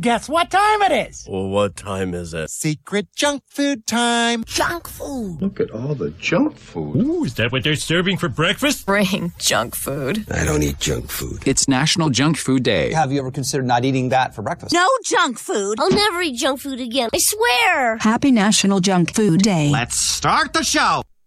Guess what time it is? Well, what time is it? Secret junk food time. Junk food. Look at all the junk food. Ooh, is that what they're serving for breakfast? Bring junk food. I don't eat junk food. It's National Junk Food Day. Have you ever considered not eating that for breakfast? No junk food. I'll never eat junk food again. I swear. Happy National Junk Food Day. Let's start the show.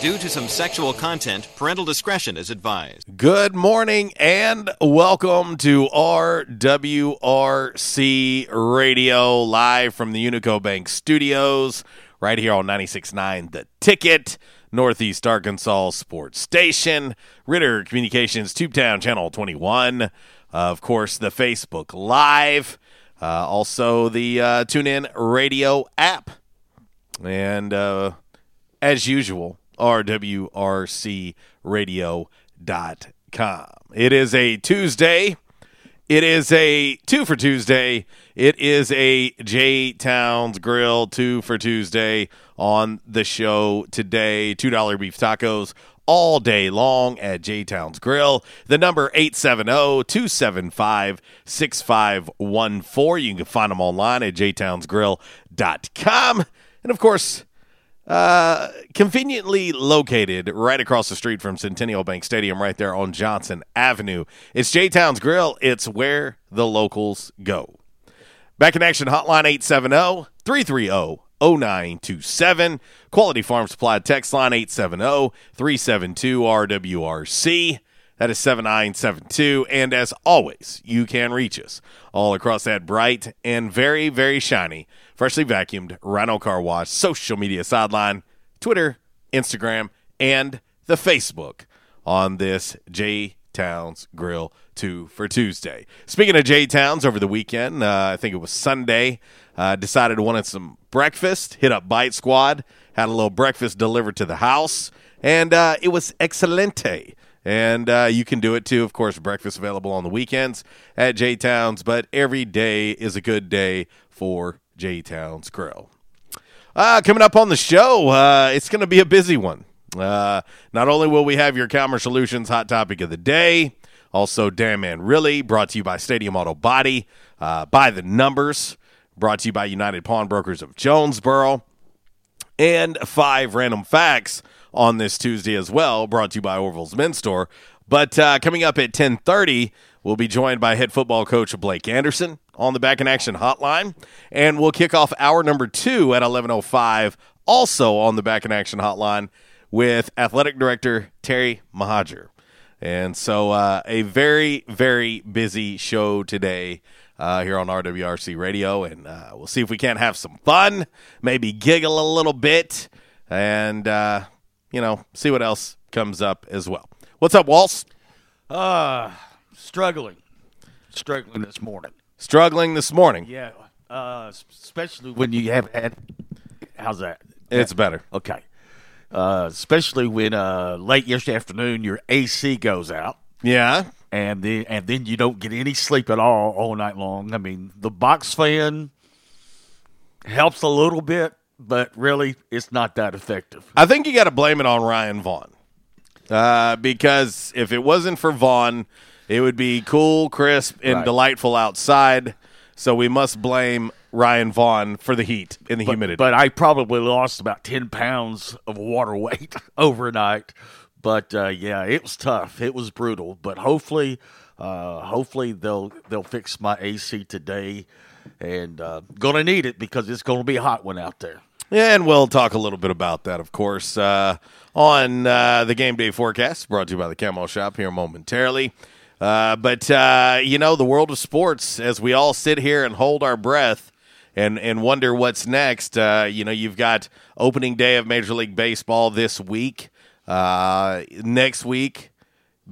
Due to some sexual content, parental discretion is advised. Good morning and welcome to RWRC Radio live from the Unico Bank Studios, right here on 96.9 The Ticket, Northeast Arkansas Sports Station, Ritter Communications, Tubetown Channel 21, uh, of course, the Facebook Live, uh, also the uh, TuneIn Radio app, and uh, as usual, rwrcradio.com. It is a Tuesday. It is a two for Tuesday. It is a J Towns Grill two for Tuesday on the show today. $2 beef tacos all day long at J Towns Grill. The number 870-275-6514. You can find them online at jtownsgrill.com. And of course, uh, conveniently located right across the street from Centennial Bank Stadium, right there on Johnson Avenue. It's J Town's Grill. It's where the locals go. Back in action, hotline 870 330 0927. Quality Farm Supply text line 870 372 RWRC. That is 7972. And as always, you can reach us all across that bright and very, very shiny, freshly vacuumed Rhino Car Wash social media sideline, Twitter, Instagram, and the Facebook on this J Towns Grill 2 for Tuesday. Speaking of J Towns, over the weekend, uh, I think it was Sunday, uh, decided wanted some breakfast, hit up Bite Squad, had a little breakfast delivered to the house, and uh, it was excelente. And uh, you can do it too. Of course, breakfast available on the weekends at J Towns, but every day is a good day for J Towns Grill. Uh, coming up on the show, uh, it's going to be a busy one. Uh, not only will we have your Calmer Solutions hot topic of the day, also Damn Man Really, brought to you by Stadium Auto Body, uh, by the numbers, brought to you by United Pawnbrokers of Jonesboro, and five random facts on this Tuesday as well, brought to you by Orville's Men's Store. But uh, coming up at 1030, we'll be joined by head football coach Blake Anderson on the Back in Action hotline. And we'll kick off hour number two at 1105, also on the Back in Action hotline with athletic director Terry Mohajir. And so uh, a very, very busy show today uh, here on RWRC Radio, and uh, we'll see if we can't have some fun, maybe giggle a little bit, and uh, you know, see what else comes up as well. What's up, Walls? Uh, struggling, struggling this morning. Struggling this morning. Yeah, uh, especially when you have had. How's that? It's better. Okay. Uh, especially when uh, late yesterday afternoon your AC goes out. Yeah. And then and then you don't get any sleep at all all night long. I mean, the box fan helps a little bit, but really it's not that effective. I think you got to blame it on Ryan Vaughn. Uh, because if it wasn't for Vaughn, it would be cool, crisp, and Right. delightful outside. So we must blame Ryan Vaughn for the heat and the But, humidity. but I probably lost about ten pounds of water weight overnight. But uh, yeah, it was tough. It was brutal. But hopefully, uh, hopefully they'll they'll fix my AC today, and uh, gonna need it because it's gonna be a hot one out there. And we'll talk a little bit about that, of course, uh, on uh, the game day forecast brought to you by the Camo Shop here momentarily. Uh, but uh, you know, the world of sports, as we all sit here and hold our breath and and wonder what's next. Uh, you know, you've got opening day of Major League Baseball this week. Uh, next week,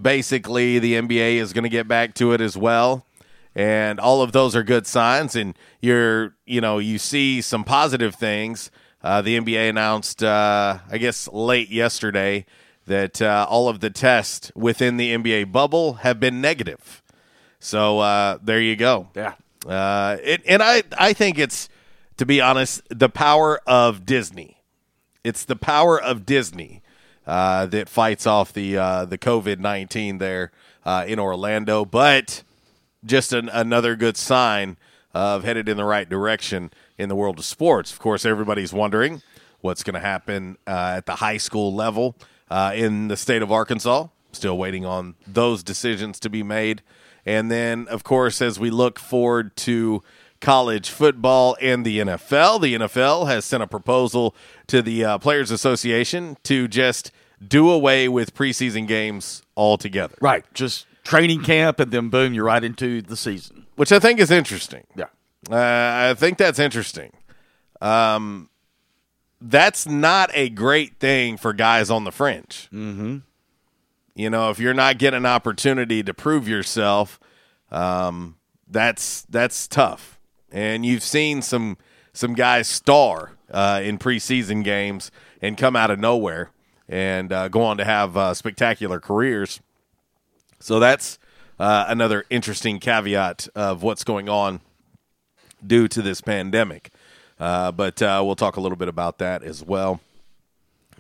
basically, the NBA is going to get back to it as well and all of those are good signs and you're you know you see some positive things uh, the nba announced uh, i guess late yesterday that uh, all of the tests within the nba bubble have been negative. So uh, there you go. Yeah. uh, it, and I, I think it's to be honest the power of disney. It's the power of Disney uh, that fights off the uh, the COVID nineteen there uh, in Orlando, but just an, another good sign of headed in the right direction in the world of sports. Of course, everybody's wondering what's going to happen uh, at the high school level uh, in the state of Arkansas. Still waiting on those decisions to be made. And then, of course, as we look forward to college football and the NFL, the NFL has sent a proposal to the uh, Players Association to just do away with preseason games altogether. Right. Just training camp, and then boom, you're right into the season. which I think is interesting. Yeah. Uh, I think that's interesting. Um, that's not a great thing for guys on the fringe. Mm-hmm. You know, if you're not getting an opportunity to prove yourself, um, that's that's tough. And you've seen some some guys star uh, in preseason games and come out of nowhere and uh, go on to have uh, spectacular careers. So that's uh, another interesting caveat of what's going on due to this pandemic. Uh, but uh, we'll talk a little bit about that as well.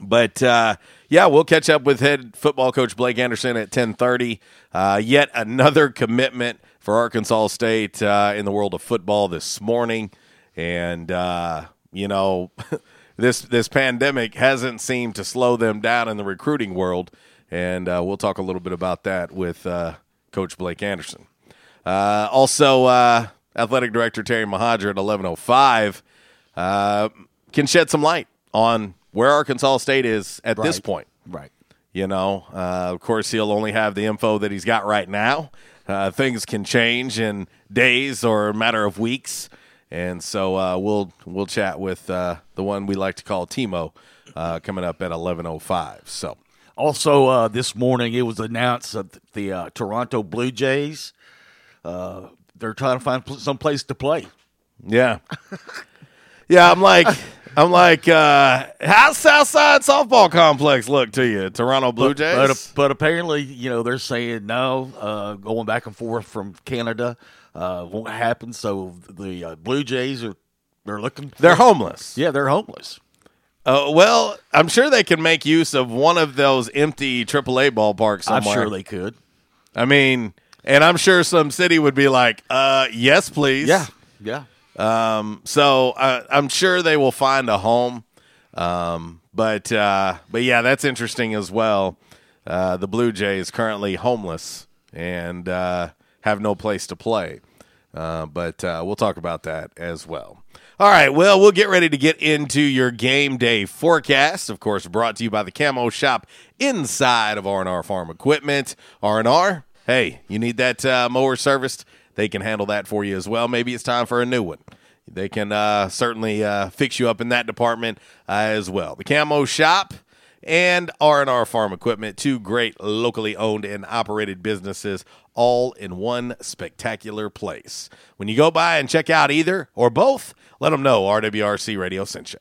But uh, yeah, we'll catch up with head football coach Blake Anderson at ten thirty. Uh, yet another commitment for Arkansas State uh, in the world of football this morning, and uh, you know this this pandemic hasn't seemed to slow them down in the recruiting world, and we'll talk a little bit about that with Coach Blake Anderson. Also, athletic director Terry Mohajir at eleven oh five uh, can shed some light on where Arkansas State is at this point. Right. You know, uh, of course, he'll only have the info that he's got right now. Uh, things can change in days or a matter of weeks, and so uh, we'll we'll chat with uh, the one we like to call Timo uh, coming up at eleven oh five. So Also, uh, this morning it was announced that the uh, Toronto Blue Jays uh, they're trying to find some place to play. yeah, yeah. I'm like I'm like, uh, how's Southside softball complex look to you, Toronto Blue But- Jays? But, but, apparently, you know, they're saying no, uh, going back and forth from Canada uh, won't happen. So the uh, Blue Jays are they're looking. They're homeless. Yeah, they're homeless. Uh, well, I'm sure they can make use of one of those empty AAA ballparks somewhere. I'm sure they could. I mean, and I'm sure some city would be like, uh, yes, please. Yeah, yeah. Um, so uh, I'm sure they will find a home. Um, but uh, but yeah, that's interesting as well. Uh, the Blue Jays currently homeless and uh, have no place to play. Uh, but uh, we'll talk about that as well. All right, well, we'll get ready to get into your game day forecast. Of course, brought to you by the Camo Shop inside of R&R Farm Equipment. R&R, hey, you need that uh, mower serviced? they can handle that for you as well. Maybe it's time for a new one. They can uh, certainly uh, fix you up in that department uh, as well. The Camo Shop and R&R Farm Equipment, two great locally owned and operated businesses all in one spectacular place. When you go by and check out either or both, let them know RWRC Radio sent you.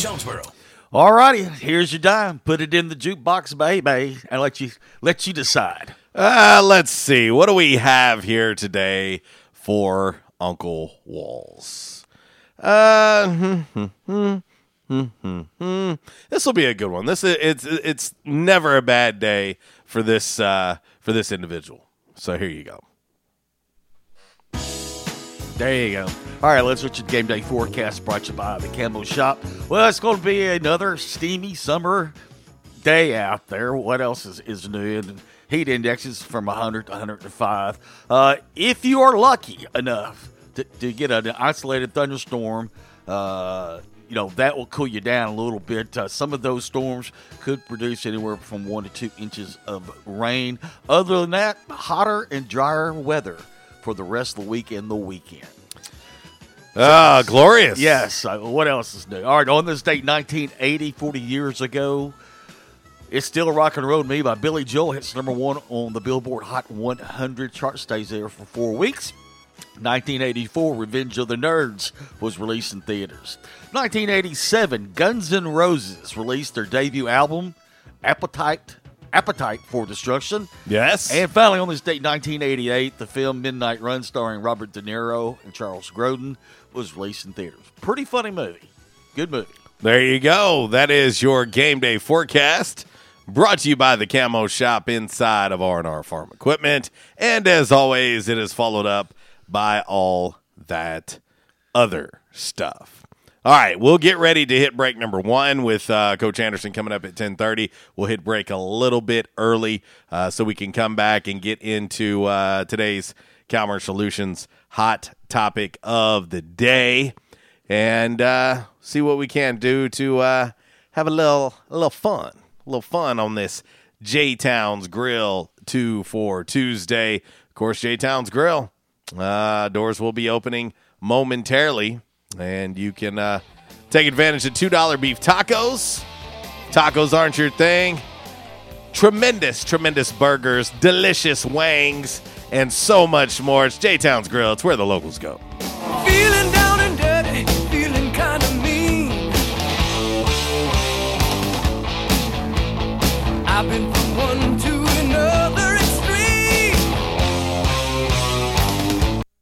Jonesboro. All righty, here's your dime. Put it in the jukebox, baby, and let you let you decide. Uh, let's see. What do we have here today for Uncle Walls? Uh, hmm, hmm, hmm, hmm, hmm. this will be a good one. This is it's it's never a bad day for this uh, for this individual. So here you go. There you go. All right, let's look at game day forecast brought to you by the Camo Shop. Well, it's going to be another steamy summer day out there. What else is, is new? And heat indexes from 100 to 105. Uh, if you are lucky enough to, to get an isolated thunderstorm, uh, you know, that will cool you down a little bit. Uh, some of those storms could produce anywhere from one to two inches of rain. Other than that, hotter and drier weather for the rest of the week and the weekend. Ah, glorious. Yes. What else is new? All right, on this date, 1980, 40 years ago, it's still a rock and roll me by Billy Joel hits number one on the Billboard Hot 100 chart, stays there for four weeks. 1984, Revenge of the Nerds was released in theaters. 1987, Guns N' Roses released their debut album, Appetite Appetite for Destruction. Yes. And finally, on this date, 1988, the film Midnight Run, starring Robert De Niro and Charles Grodin, was released in theaters. Pretty funny movie. Good movie. There you go. That is your game day forecast. Brought to you by the Camo Shop inside of R&R Farm Equipment. And as always, it is followed up by all that other stuff. All right, we'll get ready to hit break number one with uh, Coach Anderson coming up at ten thirty. We'll hit break a little bit early uh, so we can come back and get into uh, today's Calmer Solutions hot topic of the day and uh, see what we can do to uh, have a little a little fun, a little fun on this J Towns Grill two for Tuesday. Of course, J Towns Grill uh, doors will be opening momentarily and you can uh, take advantage of $2 beef tacos. Tacos aren't your thing. Tremendous, tremendous burgers, delicious wangs, and so much more. It's J Town's Grill. It's where the locals go. Feeling down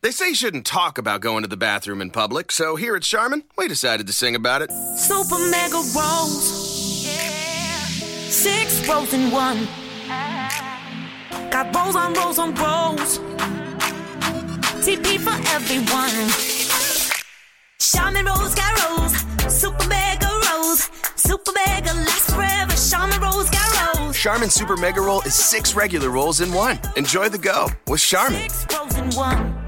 They say you shouldn't talk about going to the bathroom in public, so here at Charmin, we decided to sing about it. Super mega rolls. Yeah. Six rolls in one. Got rolls on rolls on rolls. TP for everyone. Charmin rolls got rolls. Super mega rolls. Super mega lasts forever. Charmin rolls got rolls. Charmin Super Mega Roll is six regular rolls in one. Enjoy the go with Charmin. Six rolls in one.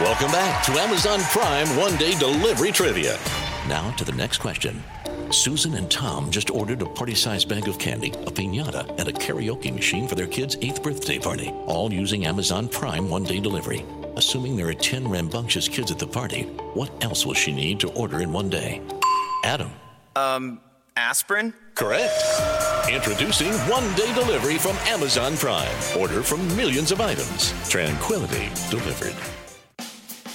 Welcome back to Amazon Prime One Day Delivery Trivia. Now to the next question. Susan and Tom just ordered a party sized bag of candy, a pinata, and a karaoke machine for their kid's eighth birthday party, all using Amazon Prime One Day Delivery. Assuming there are 10 rambunctious kids at the party, what else will she need to order in one day? Adam. Um, aspirin? Correct. Introducing one day delivery from Amazon Prime. Order from millions of items. Tranquility delivered.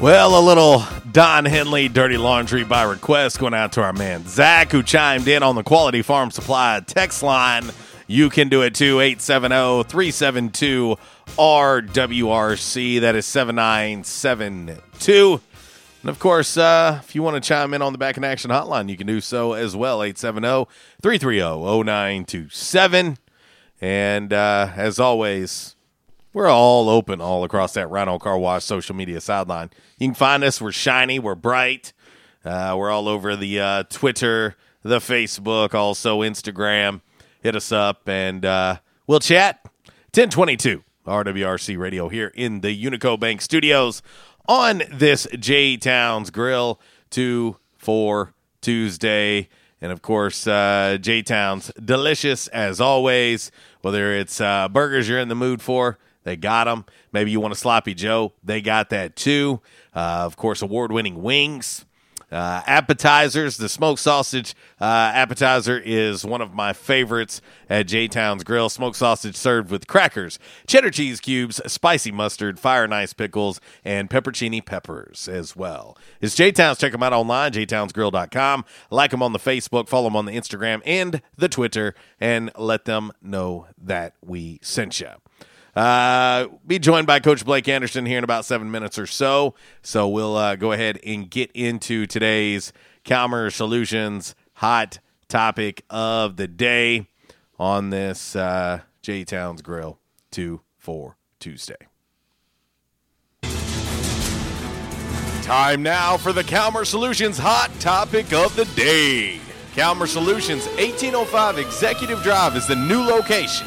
Well, a little Don Henley dirty laundry by request going out to our man Zach, who chimed in on the Quality Farm Supply text line. You can do it too, 870 372 RWRC. That is 7972. And of course, uh, if you want to chime in on the Back in Action hotline, you can do so as well, 870 330 0927. And uh, as always, we're all open all across that Rhino Car Wash social media sideline. You can find us. We're shiny. We're bright. Uh, we're all over the uh, Twitter, the Facebook, also Instagram. Hit us up and uh, we'll chat. 1022 RWRC Radio here in the Unico Bank Studios on this J Towns Grill 2 4 Tuesday. And of course, uh, J Towns, delicious as always. Whether it's uh, burgers you're in the mood for, they got them. Maybe you want a sloppy Joe. They got that too. Uh, of course, award winning wings. Uh, appetizers. The smoked sausage uh, appetizer is one of my favorites at J Town's Grill. Smoked sausage served with crackers, cheddar cheese cubes, spicy mustard, fire and ice pickles, and peppercini peppers as well. It's J Towns. Check them out online, jtownsgrill.com. Like them on the Facebook, follow them on the Instagram and the Twitter, and let them know that we sent you. Uh, be joined by Coach Blake Anderson here in about seven minutes or so. So we'll uh, go ahead and get into today's Calmer Solutions hot topic of the day on this uh, J Towns Grill 2 4 Tuesday. Time now for the Calmer Solutions hot topic of the day. Calmer Solutions 1805 Executive Drive is the new location.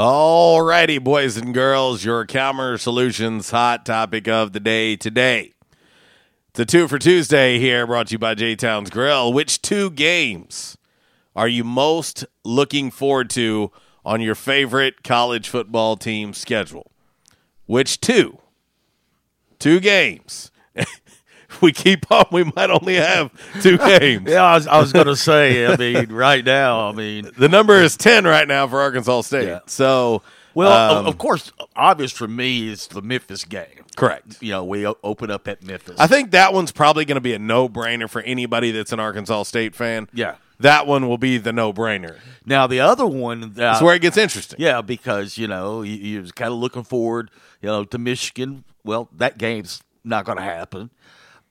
All righty, boys and girls, your Calmer Solutions hot topic of the day today. It's a two for Tuesday here, brought to you by J Town's Grill. Which two games are you most looking forward to on your favorite college football team schedule? Which two? Two games. we keep on, we might only have two games. Yeah, I was, I was going to say. I mean, right now, I mean, the number is ten right now for Arkansas State. So, well, um, of, course, obvious for me is the Memphis game. Correct. You know, we o- open up at Memphis. I think that one's probably going to be a no brainer for anybody that's an Arkansas State fan. Yeah. That one will be the no brainer. Now the other one, That's where it gets interesting. Yeah, because you know you, you was kind of looking forward, you know, to Michigan. Well, that game's not going to happen.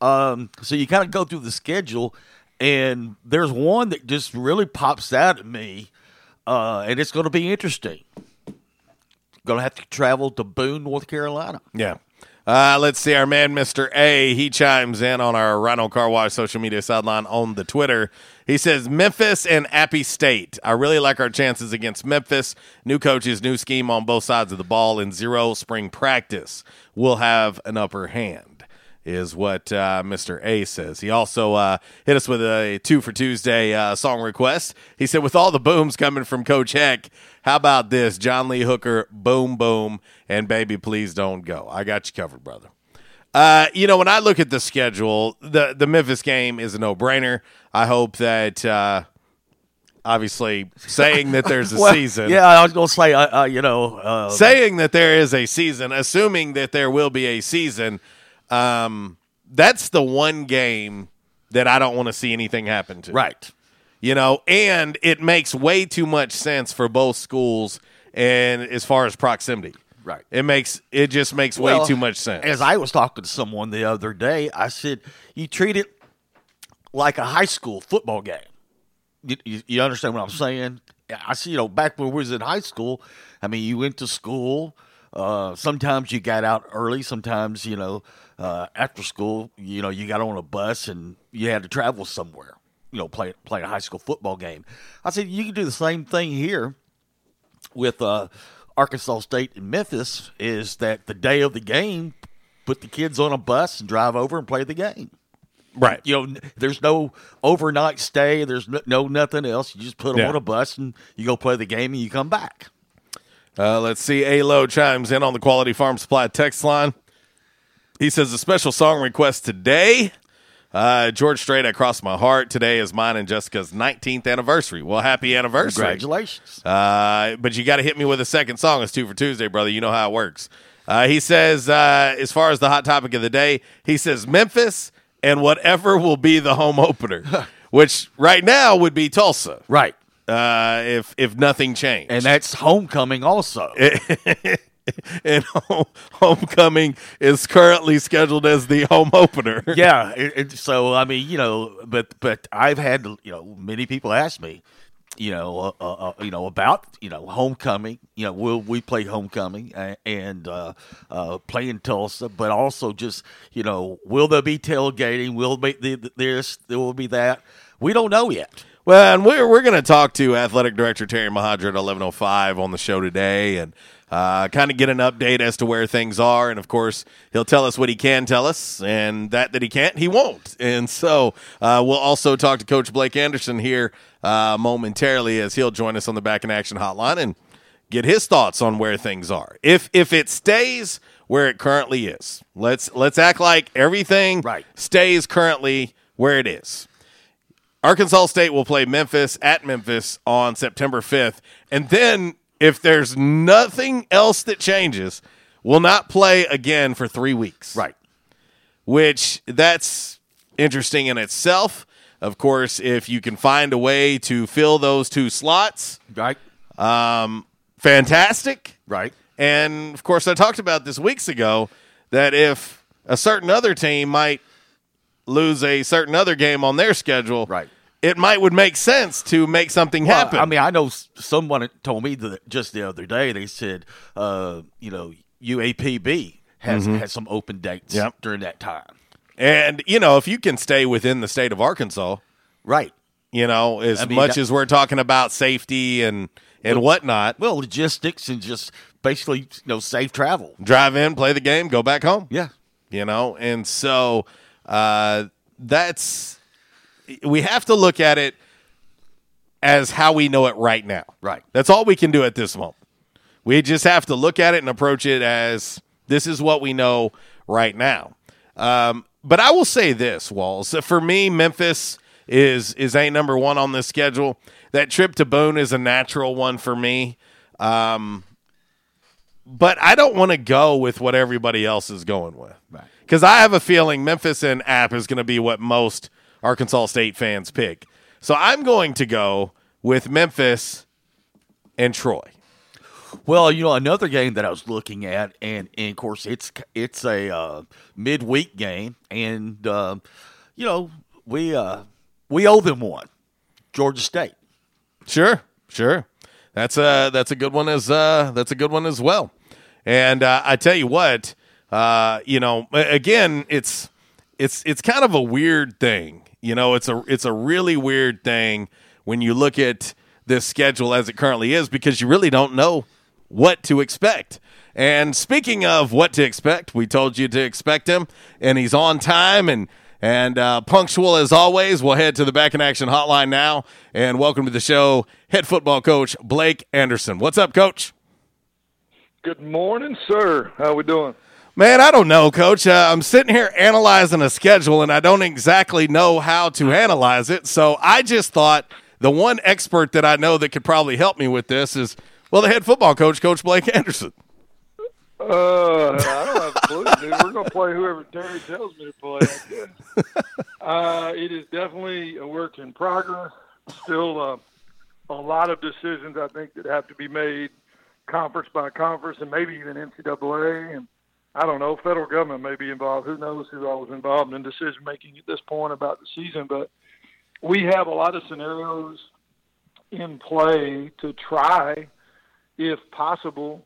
Um, so you kind of go through the schedule, and there's one that just really pops out at me, uh, and it's going to be interesting. Going to have to travel to Boone, North Carolina. Yeah. Uh, let's see. Our man, Mr. A, he chimes in on our Rhino Car Wash social media sideline on the Twitter. He says, Memphis and Appy State. I really like our chances against Memphis. New coaches, new scheme on both sides of the ball, and zero spring practice. We'll have an upper hand, is what uh, Mr. A says. He also uh, hit us with a two for Tuesday uh, song request. He said, with all the booms coming from Coach Heck, how about this? John Lee Hooker, boom, boom, and baby, please don't go. I got you covered, brother. Uh, you know, when I look at the schedule, the the Memphis game is a no brainer. I hope that uh, obviously saying that there's a Well, season. Yeah, I was going to say, uh, uh, you know, uh, saying that there is a season, assuming that there will be a season, um, that's the one game that I don't want to see anything happen to. Right. You know, and it makes way too much sense for both schools and as far as proximity. Right. It makes it just makes Well, way too much sense. As I was talking to someone the other day, I said, you treat it like a high school football game. You, you, you understand what I'm saying? I see, you know, back when we was in high school, I mean, you went to school. Uh, sometimes you got out early. Sometimes, you know, uh, after school, you know, you got on a bus and you had to travel somewhere, you know, play, play a high school football game. I said, you can do the same thing here with uh, Arkansas State and Memphis is that the day of the game, put the kids on a bus and drive over and play the game. Right. You know, there's no overnight stay. There's no, no nothing else. You just put them Yeah. on a bus and you go play the game and you come back. Uh, let's see. Alo chimes in on the Quality Farm Supply text line. He says a special song request today. Uh, George Strait, I crossed my heart. Today is mine and Jessica's 19th anniversary. Well, happy anniversary. Congratulations. Uh, but you got to hit me with a second song. It's two for Tuesday, brother. You know how it works. Uh, he says, uh, as far as the hot topic of the day, he says Memphis and whatever will be the home opener, which right now would be Tulsa. Right. Uh, if if nothing changed, And that's homecoming also. and homecoming is currently scheduled as the home opener. yeah. So I mean, you know, but but I've had you know many people ask me, you know, uh, uh, uh, you know about you know homecoming. You know, will we play homecoming and, and uh, uh, play in Tulsa? But also just you know, will there be tailgating? Will be this? There will be that. We don't know yet. Well, and we're we're going to talk to athletic director Terry Mohajir at eleven oh five on the show today, and uh, kind of get an update as to where things are. And of course, he'll tell us what he can tell us, and that that he can't, he won't. And so uh, we'll also talk to Coach Blake Anderson here uh, momentarily as he'll join us on the Back in Action Hotline and get his thoughts on where things are. If if it stays where it currently is, let's let's act like everything Right. stays currently where it is. Arkansas State will play Memphis at Memphis on September 5th. And then, if there's nothing else that changes, will not play again for three weeks. Right. Which that's interesting in itself. Of course, if you can find a way to fill those two slots, Right. um, fantastic. Right. And of course, I talked about this weeks ago that if a certain other team might lose a certain other game on their schedule, Right. It might would make sense to make something Well, happen. I mean, I know someone told me that just the other day. They said, uh, you know, UAPB has Mhm. has some open dates Yep. during that time. and you know, if you can stay within the state of Arkansas, Right. you know, as I mean, much that- as we're talking about safety and and whatnot, Well, logistics and just basically, you know, safe travel. drive in, play the game, go back home. Yeah. you know and so uh, that's we have to look at it as how we know it right now Right. that's all we can do at this moment we just have to look at it and approach it as this is what we know right now um, but i will say this walls for me memphis is is a number one on this schedule that trip to boone is a natural one for me um, but I don't want to go with what everybody else is going with. Right. Because I have a feeling Memphis and App is going to be what most Arkansas State fans pick. So I'm going to go with Memphis and Troy. Well, you know, another game that I was looking at, and, and of course, it's it's a uh, midweek game, and uh, you know, we uh, we owe them one, Georgia State. Sure, sure. That's a that's a good one as uh, that's a good one as well. And uh, I tell you what, uh, you know, again, it's it's it's kind of a weird thing. You know, it's a it's a really weird thing when you look at this schedule as it currently is because you really don't know what to expect. And speaking of what to expect, we told you to expect him, and he's on time and and uh, punctual as always. We'll head to the back in action hotline now, and welcome to the show, head football coach Blake Anderson. What's up, coach? Good morning, sir. How we doing? Man, I don't know, coach. Uh, I'm sitting here analyzing a schedule, and I don't exactly know how to analyze it. So I just thought the one expert that I know that could probably help me with this is, well, the head football coach, Coach Blake Anderson. Uh, I don't have a clue, dude. We're gonna play whoever Terry tells me to play. Uh, it is definitely a work in progress. Still, uh, a lot of decisions I think that have to be made conference by conference, and maybe even NCAA, and I don't know, federal government may be involved. Who knows who all involved in decision making at this point about the season? But we have a lot of scenarios in play to try, if possible,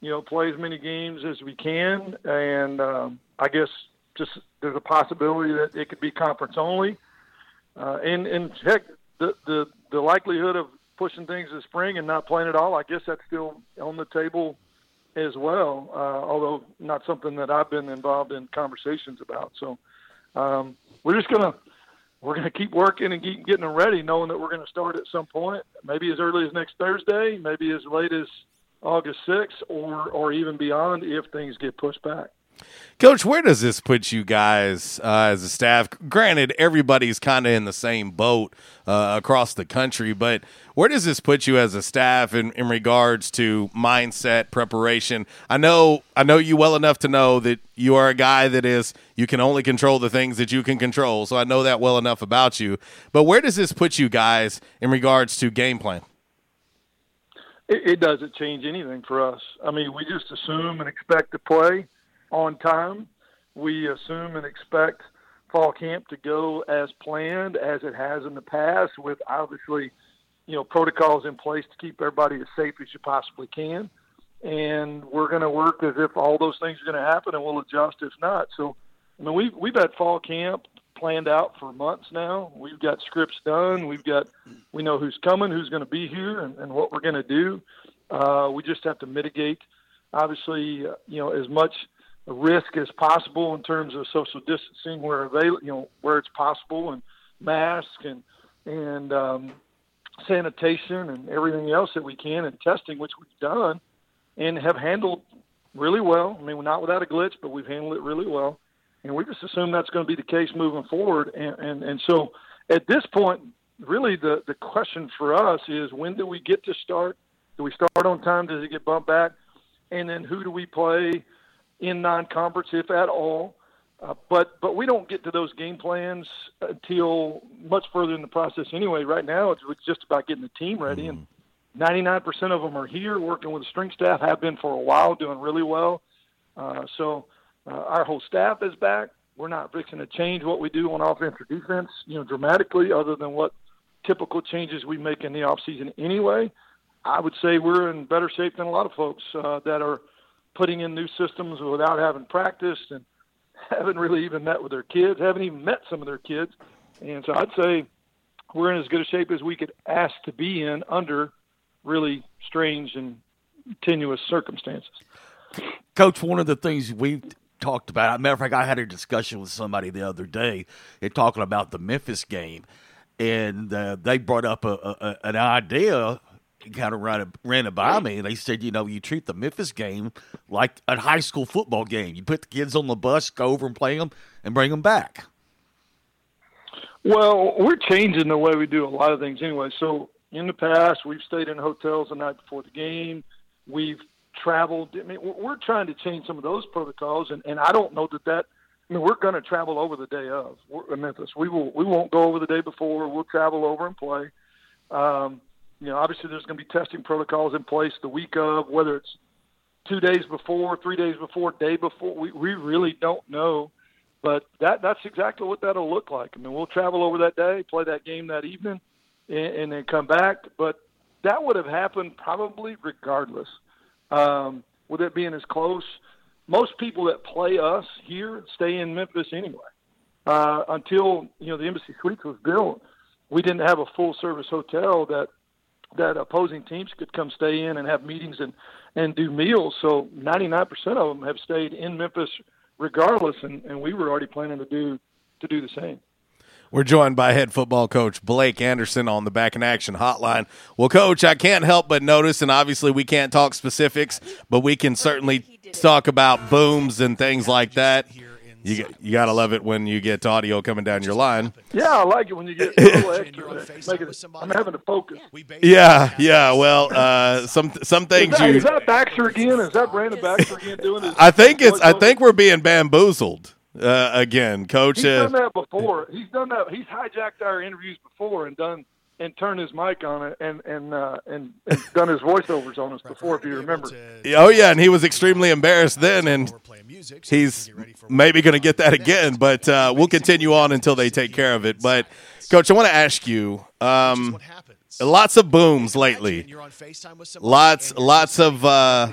you know, play as many games as we can. And um, I guess just there's a possibility that it could be conference only. Uh, and and heck, the the the likelihood of pushing things this spring and not playing at all, I guess that's still on the table as well. Uh, although not something that I've been involved in conversations about. So um, we're just gonna we're to keep working and keep getting them ready, knowing that we're to start at some point, maybe as early as next Thursday, maybe as late as August 6th, or or even beyond if things get pushed back. Coach, where does this put you guys uh, as a staff? Granted, everybody's kind of in the same boat uh, across the country, but where does this put you as a staff in, in regards to mindset preparation? I know I know you well enough to know that you are a guy that is you can only control the things that you can control. So I know that well enough about you. But where does this put you guys in regards to game plan? It, it doesn't change anything for us. I mean, we just assume and expect to play on time. We assume and expect fall camp to go as planned as it has in the past, with obviously, you know, protocols in place to keep everybody as safe as you possibly can. And we're going to work as if all those things are going to happen, and we'll adjust if not. So, I mean, we've we've had fall camp planned out for months now. We've got scripts done. We've got we know who's coming, who's going to be here, and, and what we're going to do. Uh, we just have to mitigate, obviously, uh, you know, as much risk as possible in terms of social distancing where available, you know, where it's possible, and masks and and um, sanitation and everything else that we can, and testing, which we've done and have handled really well. I mean, not without a glitch, but we've handled it really well, and we just assume that's going to be the case moving forward. And and, and so at this point, really the the question for us is when do we get to start? Do we start on time? Does it get bumped back? And then who do we play? In non-conference, if at all. Uh, but but we don't get to those game plans until much further in the process. Anyway, right now it's, it's just about getting the team ready, mm. and 99% of them are here working with the strength staff. Have been for a while, doing really well. Uh, so uh, our whole staff is back. We're not fixing to change what we do on offense or defense, you know, dramatically, other than what typical changes we make in the off season anyway. I would say we're in better shape than a lot of folks uh, that are putting in new systems without having practiced and haven't really even met with their kids, haven't even met some of their kids. And so I'd say we're in as good a shape as we could ask to be in under really strange and tenuous circumstances. Coach, one of the things we've talked about, matter of fact, I had a discussion with somebody the other day and talking about the Memphis game, and uh, they brought up a, a, an idea kind of ran, ran it by me, and they said, you know, you treat the Memphis game like a high school football game. You put the kids on the bus, go over and play them, and bring them back. Well, we're changing the way we do a lot of things anyway. So in the past, we've stayed in hotels the night before the game. We've traveled. I mean, we're trying to change some of those protocols, and, and I don't know that that. I mean, we're going to travel over the day of we're Memphis. We will. We won't go over the day before. We'll travel over and play. Um, you know, obviously there's going to be testing protocols in place the week of, whether it's two days before, three days before, day before. We we really don't know, but that that's exactly what that'll look like. I mean, we'll travel over that day, play that game that evening, and, and then come back. But that would have happened probably regardless. Um, with it being as close, most people that play us here stay in Memphis anyway. Uh, until you know the Embassy Suites was built, we didn't have a full service hotel that that opposing teams could come stay in and have meetings and and do meals. So 99% of them have stayed in Memphis regardless, and, and we were already planning to do to do the same. We're joined by head football coach Blake Anderson on the Back in Action hotline. Well, coach, I can't help but notice, and obviously we can't talk specifics, but we can certainly talk about booms and things like that. You you gotta love it when you get audio coming down your line. Yeah, I like it when you get a extra. It, I'm having to focus. Yeah, yeah. Well, uh, some some things is that, you. Is that Baxter again? Is that Brandon Baxter again doing this? I think it's. I think we're being bamboozled uh, again, Coach. He's done that before. He's done that. He's hijacked our interviews before and done and turned his mic on it and and uh, and, and done his voiceovers on us before, if you remember. Oh yeah, and he was extremely embarrassed then, and he's maybe going to get that again. But uh, we'll continue on until they take care of it. But coach, I want to ask you. Um, lots of booms lately. Lots, lots of, uh,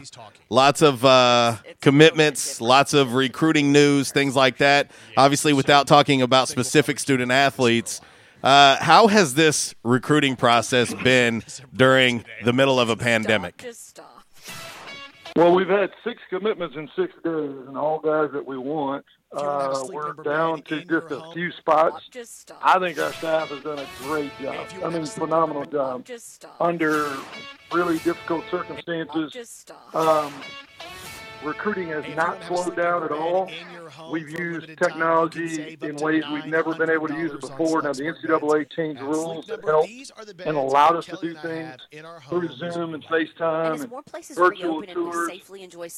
lots of uh, commitments, lots of recruiting news, things like that. Obviously, without talking about specific student athletes. Uh, how has this recruiting process been during the middle of a pandemic? Well, we've had six commitments in six days, and all guys that we want. Uh, we're down to just a few spots. I think our staff has done a great job. I mean, phenomenal job under really difficult circumstances. Um, recruiting has not slowed down at all. We've used technology in ways we've never been able to use it before. Now, the NCAA changed rules that help and allowed us to do things through Zoom and FaceTime and virtual tours.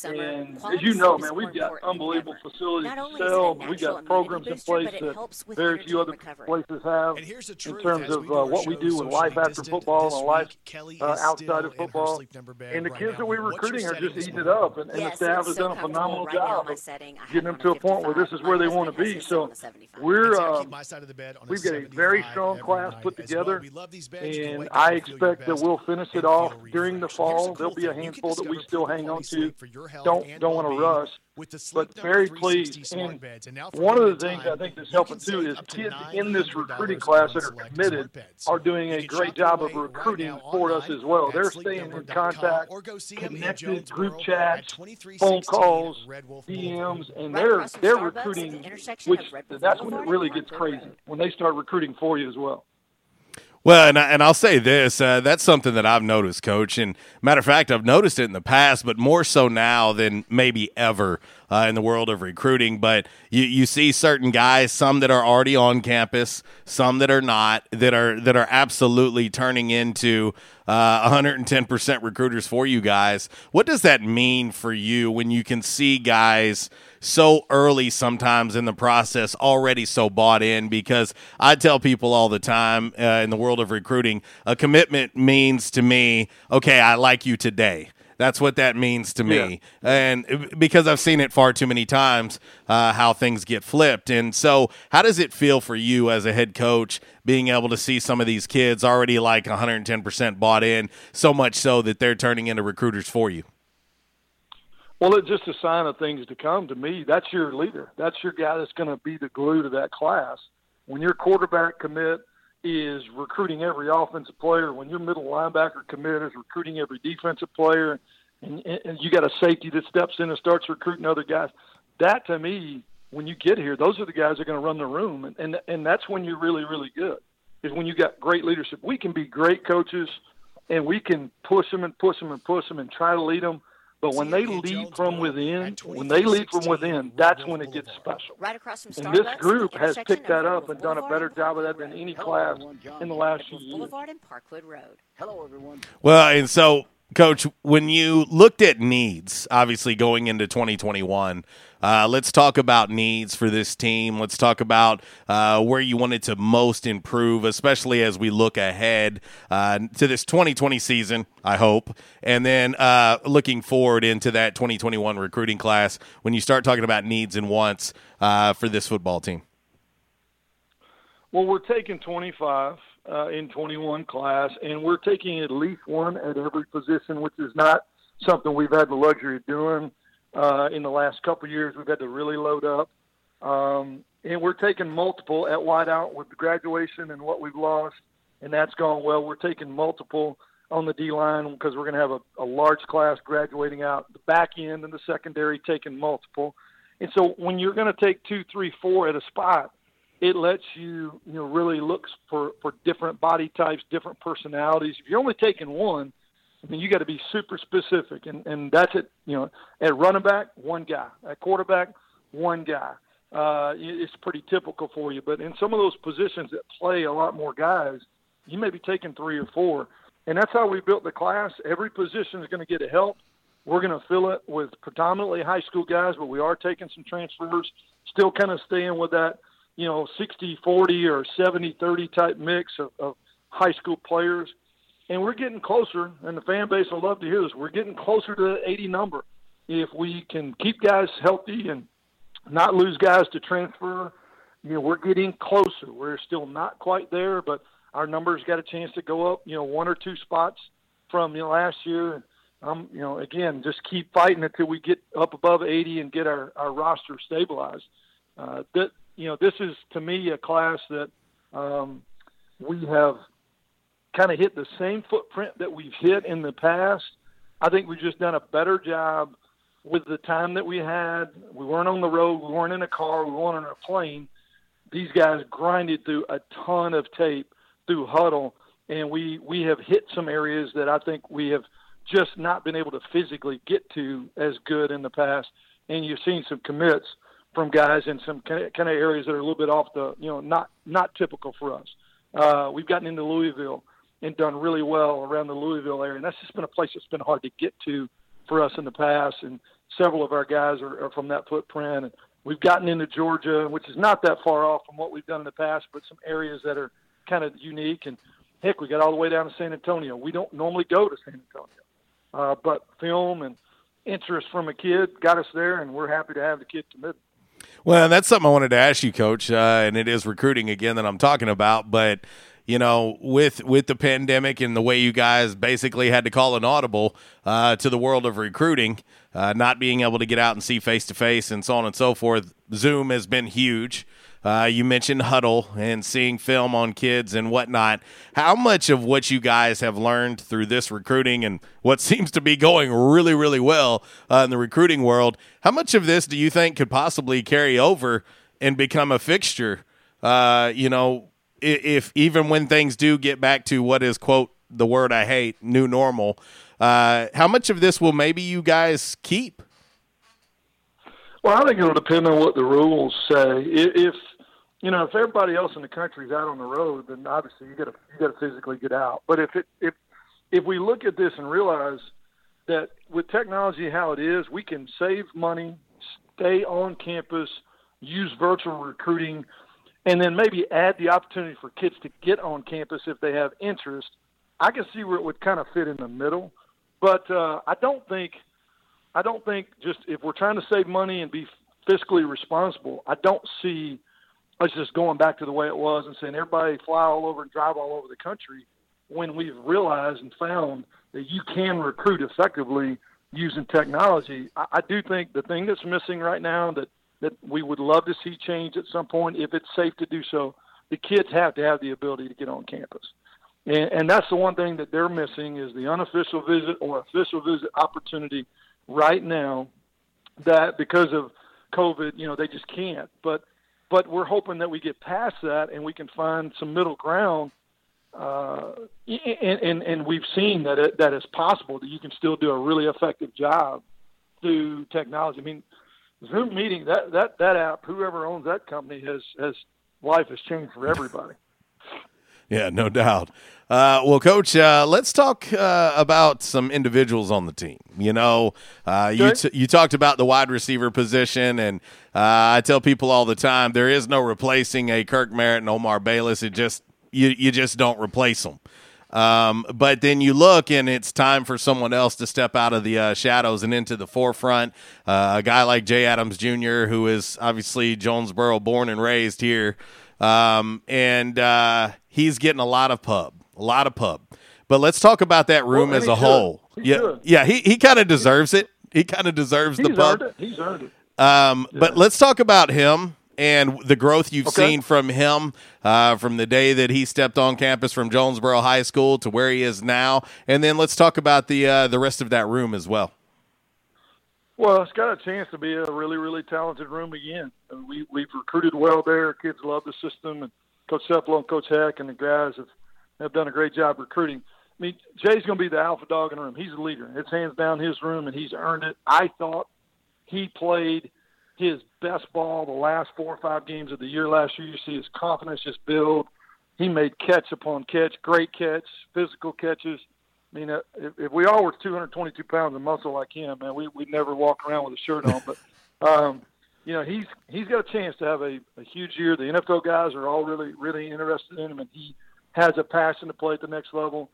And as you know, man, we've got unbelievable facilities to sell. We've got programs in place that very few other places have in terms of uh, what we do with life after football and life uh, outside of football. And the kids that we're recruiting are just eating it up, and, and the staff has done a phenomenal job of getting them to a point where this is where they want to be. So we're um, we've got a very strong class put together, and I expect that we'll finish it off during the fall. There'll be a handful that we still hang on to. Don't don't want to rush but very pleased. And one of the things I think that's helping too is kids in this recruiting class that are committed are doing a great job of recruiting for us as well. They're staying in contact, connected, group chats, phone calls, DMs, and they're they're recruiting. Which that's when it really gets crazy when they start recruiting for you as well. Well, and, I, and I'll say this uh, that's something that I've noticed, coach. And matter of fact, I've noticed it in the past, but more so now than maybe ever uh, in the world of recruiting. But you, you see certain guys, some that are already on campus, some that are not, that are that are absolutely turning into uh, 110% recruiters for you guys. What does that mean for you when you can see guys? So early sometimes in the process, already so bought in. Because I tell people all the time uh, in the world of recruiting, a commitment means to me, okay, I like you today. That's what that means to me. Yeah. And because I've seen it far too many times, uh, how things get flipped. And so, how does it feel for you as a head coach being able to see some of these kids already like 110% bought in, so much so that they're turning into recruiters for you? Well, it's just a sign of things to come to me. That's your leader. That's your guy that's going to be the glue to that class. When your quarterback commit is recruiting every offensive player, when your middle linebacker commit is recruiting every defensive player, and, and you got a safety that steps in and starts recruiting other guys, that to me, when you get here, those are the guys that are going to run the room, and, and and that's when you're really really good. Is when you got great leadership. We can be great coaches, and we can push them and push them and push them and try to lead them but when they lead from within, when they lead from within, that's when it gets special. Right across from and this group has picked that up and done a better job of that than any class in the last few years. Boulevard and Parkwood Road. Hello, everyone. Well, and so Coach, when you looked at needs, obviously going into 2021, uh, let's talk about needs for this team. Let's talk about uh, where you wanted to most improve, especially as we look ahead uh, to this 2020 season, I hope. And then uh, looking forward into that 2021 recruiting class when you start talking about needs and wants uh, for this football team. Well, we're taking 25 uh, in 21 class, and we're taking at least one at every position, which is not something we've had the luxury of doing uh, in the last couple years. We've had to really load up, um, and we're taking multiple at wideout with the graduation and what we've lost, and that's gone well. We're taking multiple on the D line because we're going to have a, a large class graduating out the back end and the secondary taking multiple. And so when you're going to take two, three, four at a spot, it lets you you know really look for for different body types, different personalities. If you're only taking one, I mean you got to be super specific, and and that's it. You know, at running back, one guy. At quarterback, one guy. Uh, it's pretty typical for you. But in some of those positions that play a lot more guys, you may be taking three or four, and that's how we built the class. Every position is going to get a help. We're going to fill it with predominantly high school guys, but we are taking some transfers. Still kind of staying with that you know 60 40 or 70 30 type mix of, of high school players, and we're getting closer. And the fan base will love to hear this. We're getting closer to the 80 number if we can keep guys healthy and not lose guys to transfer. You know, we're getting closer. We're still not quite there, but our numbers got a chance to go up. You know, one or two spots from you know, last year. Um, you know, again, just keep fighting until we get up above 80 and get our, our roster stabilized. Uh, that you know, this is to me a class that um, we have kind of hit the same footprint that we've hit in the past. I think we've just done a better job with the time that we had. We weren't on the road. We weren't in a car. We weren't on a plane. These guys grinded through a ton of tape through huddle, and we we have hit some areas that I think we have just not been able to physically get to as good in the past. And you've seen some commits from guys in some kind of, areas that are a little bit off the you know not not typical for us. Uh, we've gotten into Louisville and done really well around the Louisville area, and that's just been a place that's been hard to get to for us in the past. And several of our guys are, are from that footprint. And we've gotten into Georgia, which is not that far off from what we've done in the past, but some areas that are kind of unique. And heck, we got all the way down to San Antonio. We don't normally go to San Antonio, uh, but film and interest from a kid got us there, and we're happy to have the kid committed. Well, that's something I wanted to ask you, Coach, uh, and it is recruiting again that I'm talking about. But you know, with with the pandemic and the way you guys basically had to call an audible uh, to the world of recruiting, uh, not being able to get out and see face to face and so on and so forth, Zoom has been huge. Uh, you mentioned huddle and seeing film on kids and whatnot. How much of what you guys have learned through this recruiting and what seems to be going really, really well uh, in the recruiting world, how much of this do you think could possibly carry over and become a fixture? Uh, you know, if even when things do get back to what is quote the word I hate, new normal, uh, how much of this will maybe you guys keep? Well, I think it'll depend on what the rules say. If you know, if everybody else in the country is out on the road, then obviously you got to you got to physically get out. But if it if if we look at this and realize that with technology how it is, we can save money, stay on campus, use virtual recruiting and then maybe add the opportunity for kids to get on campus if they have interest. I can see where it would kind of fit in the middle, but uh, I don't think I don't think just if we're trying to save money and be fiscally responsible, I don't see us just going back to the way it was and saying everybody fly all over and drive all over the country when we've realized and found that you can recruit effectively using technology. I, I do think the thing that's missing right now that that we would love to see change at some point if it's safe to do so. The kids have to have the ability to get on campus. And, and that's the one thing that they're missing is the unofficial visit or official visit opportunity right now that because of COVID, you know, they just can't. But but we're hoping that we get past that and we can find some middle ground. Uh, and, and and we've seen that it, that it's possible that you can still do a really effective job through technology. I mean, Zoom meeting that that that app, whoever owns that company has has life has changed for everybody. Yeah, no doubt. Uh, well, Coach, uh, let's talk uh, about some individuals on the team. You know, uh, you t- you talked about the wide receiver position, and uh, I tell people all the time there is no replacing a Kirk Merritt and Omar Bayless. It just you you just don't replace them. Um, but then you look and it's time for someone else to step out of the uh, shadows and into the forefront. Uh, a guy like Jay Adams Jr., who is obviously Jonesboro born and raised here. Um, and uh, he's getting a lot of pub, a lot of pub. But let's talk about that room well, as a should. whole. He yeah, should. yeah, he, he kind of deserves it. He kind of deserves He's the pub. Earned it. He's earned it. Um, yeah. But let's talk about him and the growth you've okay. seen from him uh, from the day that he stepped on campus from Jonesboro High School to where he is now, and then let's talk about the uh, the rest of that room as well. Well, it's got a chance to be a really, really talented room again. We we've recruited well there. Kids love the system, and Coach Cepelo and Coach Heck and the guys have have done a great job recruiting. I mean, Jay's going to be the alpha dog in the room. He's the leader. It's hands down his room, and he's earned it. I thought he played his best ball the last four or five games of the year last year. You see his confidence just build. He made catch upon catch, great catch, physical catches. I mean, uh, if, if we all were 222 pounds of muscle like him, man, we, we'd never walk around with a shirt on. But, um, you know, he's he's got a chance to have a, a huge year. The NFL guys are all really really interested in him, and he has a passion to play at the next level.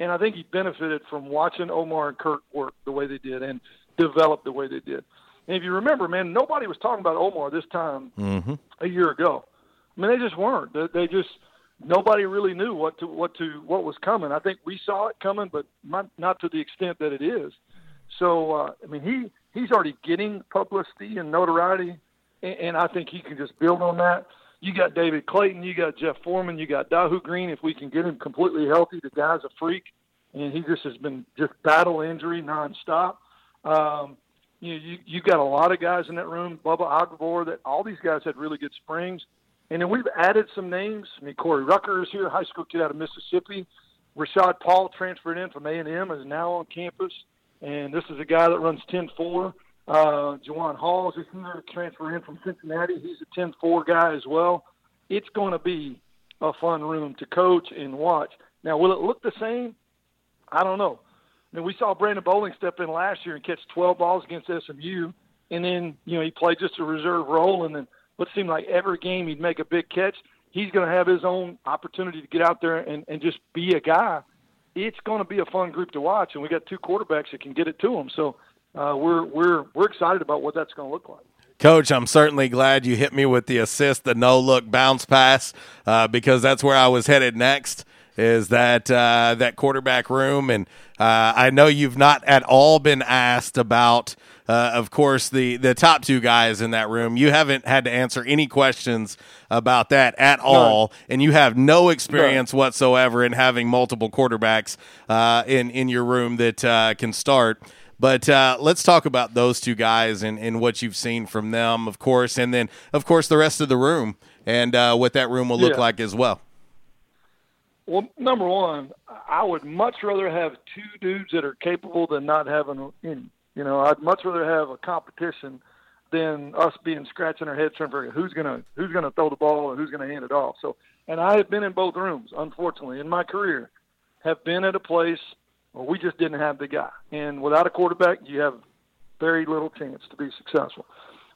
And I think he benefited from watching Omar and Kirk work the way they did and develop the way they did. And if you remember, man, nobody was talking about Omar this time Mm-hmm. a year ago. I mean, they just weren't. They, they just nobody really knew what to what to what was coming. I think we saw it coming, but not not to the extent that it is. So uh, I mean, he he's already getting publicity and notoriety, and, and I think he can just build on that. You got David Clayton, you got Jeff Foreman, you got Dahu Green. If we can get him completely healthy, the guy's a freak, and he just has been just battle injury nonstop. Um, you know, you you got a lot of guys in that room. Bubba Agbor, that all these guys had really good springs, and then we've added some names. I mean, Corey Rucker is here, high school kid out of Mississippi. Rashad Paul transferred in from A and M, is now on campus, and this is a guy that runs 10-4. Uh, Jawan Halls is here, transfer in from Cincinnati. He's a 10-4 guy as well. It's going to be a fun room to coach and watch. Now, will it look the same? I don't know. I mean, we saw Brandon Bowling step in last year and catch 12 balls against SMU, and then you know he played just a reserve role, and then what seemed like every game he'd make a big catch. He's going to have his own opportunity to get out there and, and just be a guy. It's going to be a fun group to watch, and we got two quarterbacks that can get it to them. So uh, we're we're we're excited about what that's going to look like. Coach, I'm certainly glad you hit me with the assist, the no look bounce pass, uh, because that's where I was headed next. Is that uh, that quarterback room? And uh, I know you've not at all been asked about, uh, of course, the the top two guys in that room. You haven't had to answer any questions about that at all, and you have no experience whatsoever in having multiple quarterbacks uh, in in your room that uh, can start. But uh, let's talk about those two guys and, and what you've seen from them, of course, and then, of course, the rest of the room and uh, what that room will look Yeah. like as well. Well, number one, I would much rather have two dudes that are capable than not having any. You know, I'd much rather have a competition than us being scratching our heads trying to figure who's gonna who's gonna throw the ball and who's gonna hand it off. So, and I have been in both rooms, unfortunately, in my career, have been at a place where we just didn't have the guy, and without a quarterback, you have very little chance to be successful.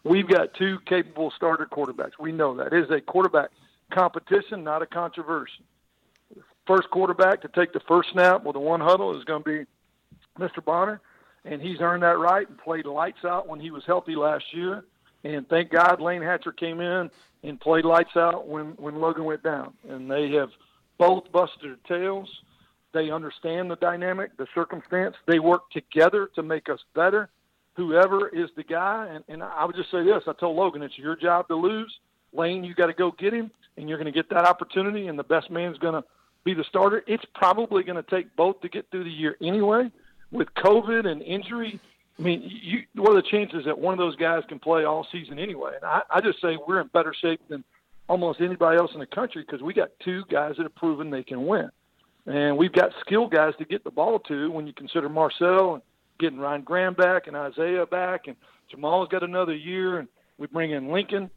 We've got two capable starter quarterbacks. We know that it is a quarterback competition, not a controversy first quarterback to take the first snap with the one huddle is going to be Mr. Bonner, and he's earned that right and played lights out when he was healthy last year. And thank God Lane Hatcher came in and played lights out when when Logan went down. And they have both busted their tails. They understand the dynamic, the circumstance. They work together to make us better. Whoever is the guy, and, and I would just say this: I told Logan, it's your job to lose. Lane, you got to go get him, and you're going to get that opportunity. And the best man's going to be the starter. It's probably going to take both to get through the year anyway. With COVID and injury, I mean, you, what are the chances that one of those guys can play all season anyway? And I, I just say we're in better shape than almost anybody else in the country because we got two guys that have proven they can win, and we've got skill guys to get the ball to. When you consider Marcel and getting Ryan Graham back and Isaiah back, and Jamal's got another year, and we bring in Lincoln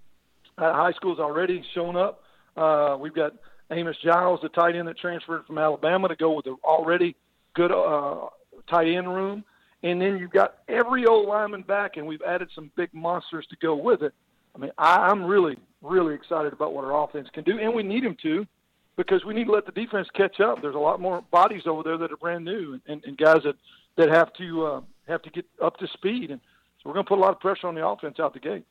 at high school's already shown up. Uh, we've got Amos Giles, the tight end that transferred from Alabama, to go with the already good uh, tight end room. And then you've got every old lineman back, and we've added some big monsters to go with it. I mean, I, I'm really, really excited about what our offense can do, and we need them to because we need to let the defense catch up. There's a lot more bodies over there that are brand new and, and guys that, that have to uh, have to get up to speed. And so we're going to put a lot of pressure on the offense out the gate.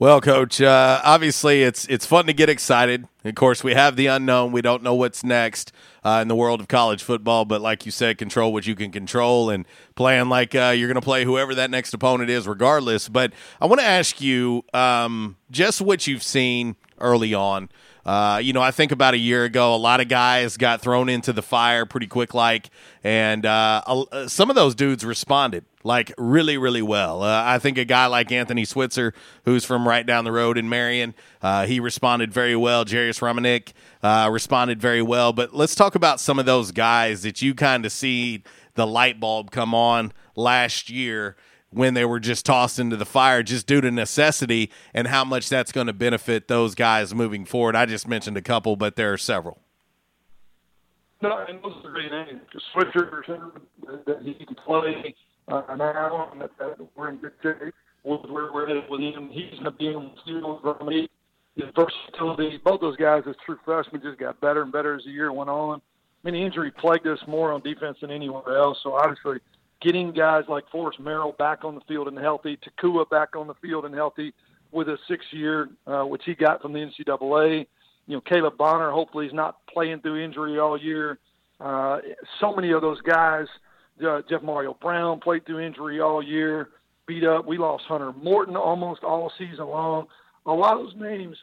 Well, coach, uh, obviously it's it's fun to get excited. Of course, we have the unknown. We don't know what's next uh, in the world of college football. But like you said, control what you can control and playing like uh, you're going to play whoever that next opponent is, regardless. But I want to ask you um, just what you've seen early on. Uh, you know, I think about a year ago, a lot of guys got thrown into the fire pretty quick, like, and uh, uh, some of those dudes responded like really, really well. Uh, I think a guy like Anthony Switzer, who's from right down the road in Marion, uh, he responded very well. Jarius Romanik uh, responded very well. But let's talk about some of those guys that you kind of see the light bulb come on last year when they were just tossed into the fire just due to necessity and how much that's going to benefit those guys moving forward. I just mentioned a couple, but there are several. No, and those are great names. Switzer, that he can play uh, now, and that, that we're in good shape with where we're headed with him. He's going to be the field from me. his versatility. Both those guys as true freshmen just got better and better as the year went on. I mean, the injury plagued us more on defense than anywhere else. So obviously, getting guys like Forrest Merrill back on the field and healthy, Takua back on the field and healthy with a six-year, uh, which he got from the NCAA. You know, Caleb Bonner, hopefully, he's not playing through injury all year. Uh, so many of those guys, uh, Jeff Mario Brown played through injury all year, beat up. We lost Hunter Morton almost all season long. A lot of those names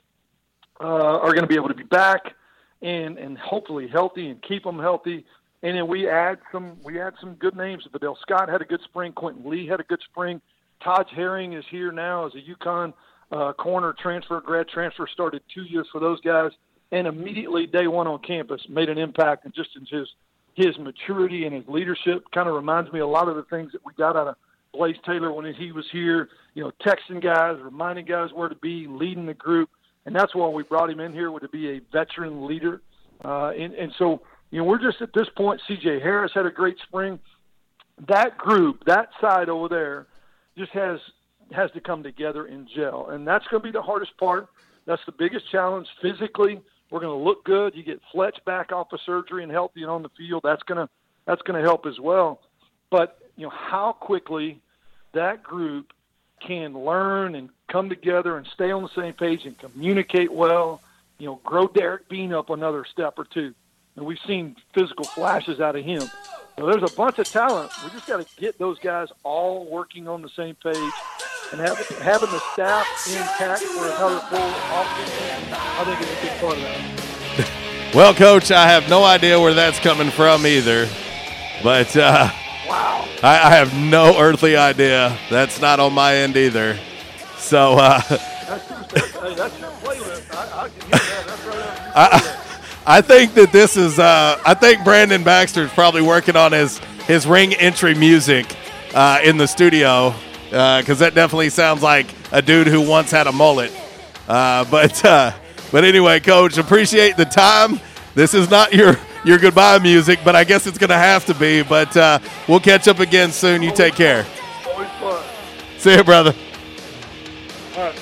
uh, are going to be able to be back and and hopefully healthy and keep them healthy. And then we add some we add some good names. Vidal Scott had a good spring. Quentin Lee had a good spring. Taj Herring is here now as a UConn uh, corner transfer, grad transfer. Started two years for those guys, and immediately day one on campus made an impact. And just in his his maturity and his leadership, kind of reminds me a lot of the things that we got out of Blaise Taylor when he was here. You know, texting guys, reminding guys where to be, leading the group, and that's why we brought him in here to be a veteran leader. Uh, and, and so, you know, we're just at this point. C.J. Harris had a great spring. That group, that side over there, just has has to come together and gel, and that's going to be the hardest part. That's the biggest challenge physically. We're going to look good. You get Fletch back off of surgery and healthy and on the field. That's going to that's going to help as well. But you know how quickly that group can learn and come together and stay on the same page and communicate well. You know, grow Derek Bean up another step or two, and we've seen physical flashes out of him. So there's a bunch of talent. We just got to get those guys all working on the same page and have, having the staff intact for another full offseason. I think is a big part of that. Well, Coach, I have no idea where that's coming from either, but uh, wow, I, I have no earthly idea. That's not on my end either. So uh, That's, hey, that's your playlist. I, I can hear that. That's right I, I think that this is. Uh, I think Brandon Baxter is probably working on his his ring entry music uh, in the studio because that definitely sounds like a dude who once had a mullet. Uh, but uh, but anyway, Coach, appreciate the time. This is not your your goodbye music, but I guess it's going to have to be. But uh, we'll catch up again soon. You take care. Always fun. See you, brother. Right.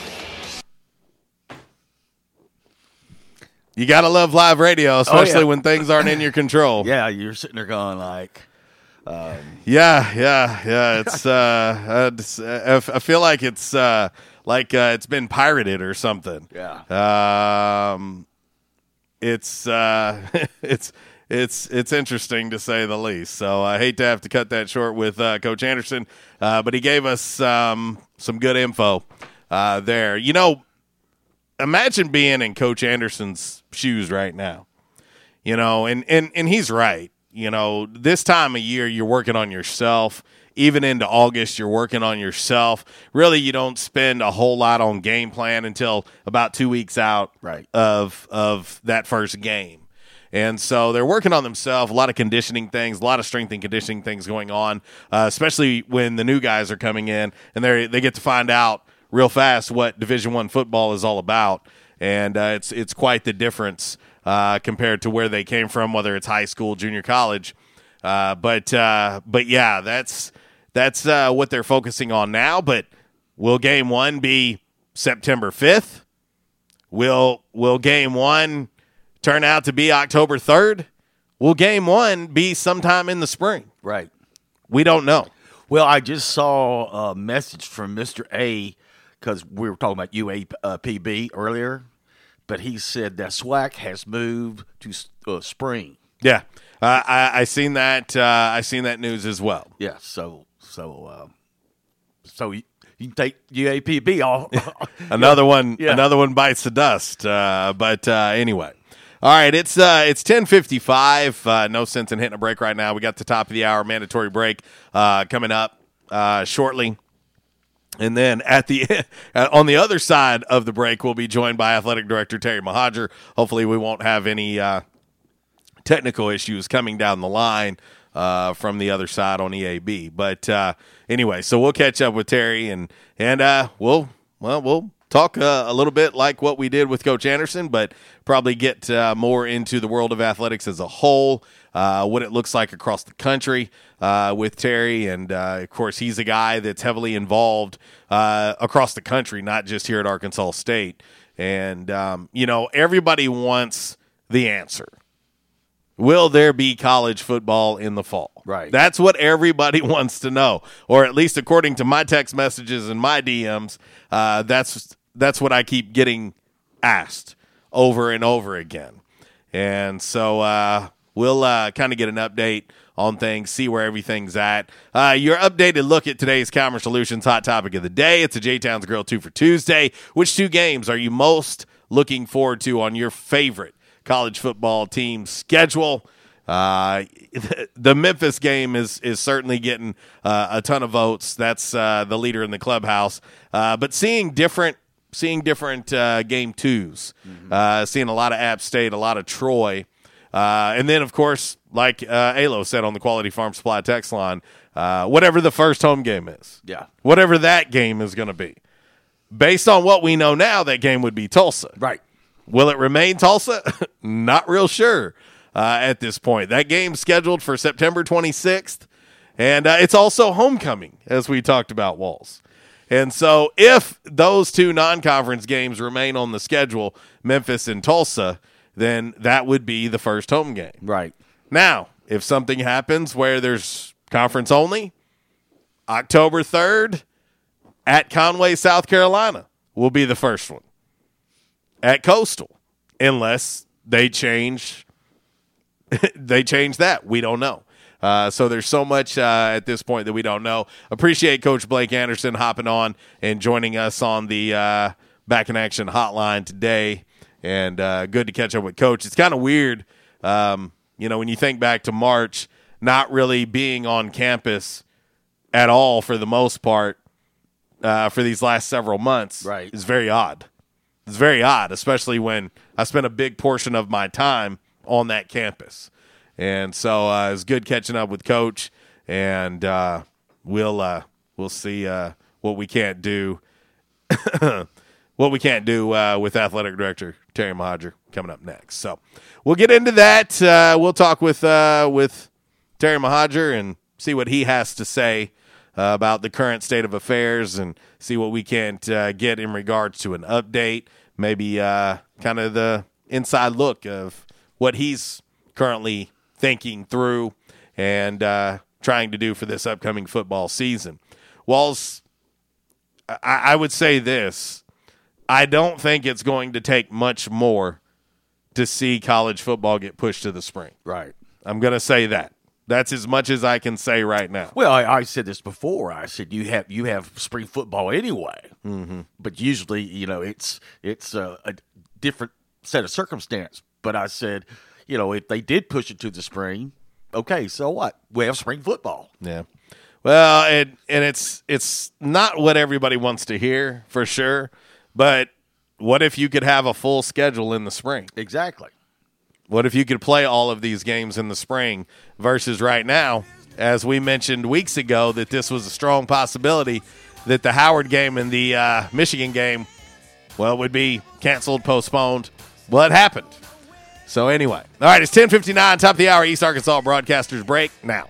You gotta love live radio, especially Oh, yeah. when things aren't in your control. Yeah, you're sitting there going like, um, Yeah, yeah, yeah. It's uh, uh, it's, I f- I feel like it's uh, like uh, it's been pirated or something. Yeah. Um, it's uh, it's it's it's interesting to say the least. So I hate to have to cut that short with uh, Coach Anderson, uh, but he gave us um, some good info uh, there. You know, imagine being in Coach Anderson's shoes right now. You know, and and and he's right. You know, this time of year you're working on yourself. Even into August, you're working on yourself. Really, you don't spend a whole lot on game plan until about two weeks out Right. of of that first game. And so they're working on themselves, a lot of conditioning things, a lot of strength and conditioning things going on, uh, especially when the new guys are coming in and they they get to find out real fast what Division One football is all about, and uh, it's it's quite the difference uh, compared to where they came from, whether it's high school, junior college. Uh, but uh, but yeah, that's that's uh, what they're focusing on now. But will game one be September fifth? Will will game one turn out to be October third? Will game one be sometime in the spring? right. We don't know. Well, I just saw a message from Mr. A because we were talking about UAPB earlier, but he said that SWAC has moved to uh, spring. Yeah, uh, I I seen that. Uh, I seen that news as well. Yeah, so so uh, so you, you can take UAPB off. another one Yeah. another one bites the dust uh, but uh, anyway all right it's uh, it's 1055 uh, no sense in hitting a break right now we got the top of the hour mandatory break uh, coming up uh, shortly and then at the on the other side of the break, we'll be joined by athletic director Terry Mohajir. Hopefully, we won't have any uh, technical issues coming down the line uh, from the other side on EAB. But uh, anyway, so we'll catch up with Terry and and uh, we'll well we'll talk uh, a little bit like what we did with Coach Anderson, but probably get uh, more into the world of athletics as a whole, uh, what it looks like across the country uh, with Terry, and uh, of course he's a guy that's heavily involved uh, across the country, not just here at Arkansas State. And, um, you know, everybody wants the answer. Will there be college football in the fall? Right. That's what everybody wants to know, or at least according to my text messages and my DMs. Uh, that's that's what I keep getting asked over and over again. And so uh, we'll uh, kind of get an update on things, see where everything's at. Uh, your updated look at today's Commerce Solutions hot topic of the day. It's a J'town's Grill two for Tuesday. Which two games are you most looking forward to on your favorite college football team schedule? Uh, the Memphis game is is certainly getting uh, a ton of votes. That's uh, the leader in the clubhouse. Uh, but seeing different seeing different uh, game 2s uh, seeing a lot of App State, a lot of Troy, uh, and then of course, like uh, Alo said on the Quality Farm Supply text line, uh, whatever the first home game is, Yeah. whatever that game is going to be. Based on what we know now, that game would be Tulsa. Right. Will it remain Tulsa? Not real sure uh, at this point. That game's scheduled for September 26th, and uh, it's also homecoming, as we talked about, Walls. And so, if those two non conference games remain on the schedule, Memphis and Tulsa, then that would be the first home game. Right. Now, if something happens where there's conference only, October 3rd at Conway, South Carolina will be the first one at Coastal, unless they change they change that. We don't know. Uh, so there's so much uh, at this point that we don't know. Appreciate Coach Blake Anderson hopping on and joining us on the uh, Back in Action hotline today. And uh, good to catch up with Coach. It's kind of weird, um, you know, when you think back to March, not really being on campus at all for the most part uh, for these last several months. Right. is very odd. It's very odd, especially when I spent a big portion of my time on that campus. And so uh, it's good catching up with Coach, and uh, we'll uh, we'll see uh, what we can't do, what we can't do uh, with athletic director Terry Mohajir coming up next. So we'll get into that. Uh, we'll talk with uh, with Terry Mohajir and see what he has to say uh, about the current state of affairs and see what we can't uh, get in regards to an update, maybe uh, kind of the inside look of what he's currently thinking through and trying to do for this upcoming football season. Walls, I, I would say this. I don't think it's going to take much more to see college football get pushed to the spring. Right. I'm going to say that. That's as much as I can say right now. Well, I, I said this before. I said you have you have spring football anyway, mm-hmm. but usually you know it's it's a, a different set of circumstance. But I said, you know, if they did push it to the spring, okay, so what? We have spring football. Yeah. Well, and and it's it's not what everybody wants to hear for sure, but what if you could have a full schedule in the spring? Exactly. What if you could play all of these games in the spring versus right now, as we mentioned weeks ago, that this was a strong possibility that the Howard game and the uh, Michigan game, well, would be canceled, postponed. Well, it happened. So anyway, all right, it's ten fifty nine, top of the hour, East Arkansas Broadcasters break now.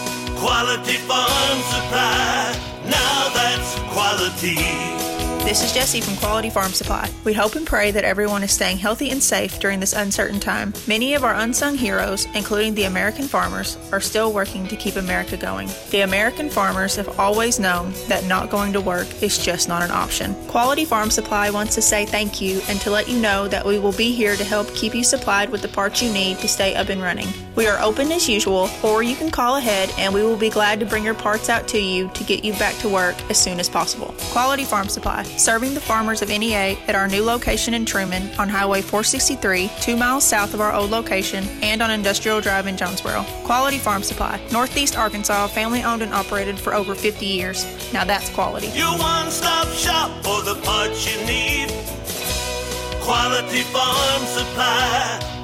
Quality Farm Supply. Now that's quality. This is Jesse from Quality Farm Supply. We hope and pray that everyone is staying healthy and safe during this uncertain time. Many of our unsung heroes, including the American farmers, are still working to keep America going. The American farmers have always known that not going to work is just not an option. Quality Farm Supply wants to say thank you and to let you know that we will be here to help keep you supplied with the parts you need to stay up and running. We are open as usual, or you can call ahead and we will be glad to bring your parts out to you to get you back to work as soon as possible. Quality Farm Supply, serving the farmers of NEA at our new location in Truman on Highway 463, two miles south of our old location, and on Industrial Drive in Jonesboro. Quality Farm Supply, Northeast Arkansas, family owned and operated for over 50 years. Now that's quality. Your one stop shop for the parts you need. Quality Farm Supply.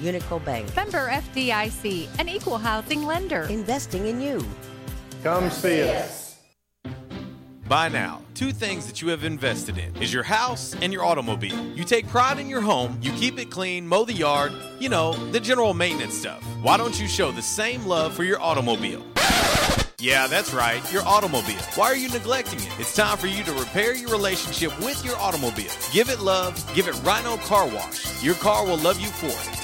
Unico Bank, Member FDIC, an equal housing lender. investing in you. Come see us. By now, two things that you have invested in is your house and your automobile. You take pride in your home, you keep it clean, mow the yard, you know, the general maintenance stuff. Why don't you show the same love for your automobile? Yeah, that's right, your automobile. Why are you neglecting it? It's time for you to repair your relationship with your automobile. Give it love, give it Rhino Car Wash. Your car will love you for it.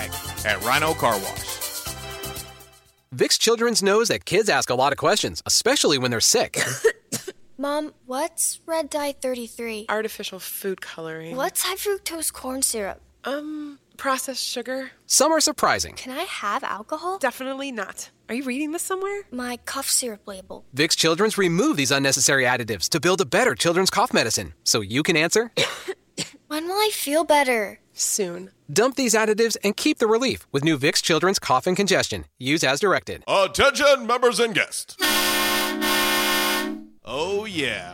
at Rhino Car Wash. Vicks Children's knows that kids ask a lot of questions, especially when they're sick. Mom, what's red dye 33? Artificial food coloring. What's high fructose corn syrup? Um, processed sugar. Some are surprising. Can I have alcohol? Definitely not. Are you reading this somewhere? My cough syrup label. Vicks Children's remove these unnecessary additives to build a better children's cough medicine. So you can answer. When will I feel better? Soon. Dump these additives and keep the relief with new Vicks Children's Cough and Congestion. Use as directed. Attention, members and guests. Oh, yeah.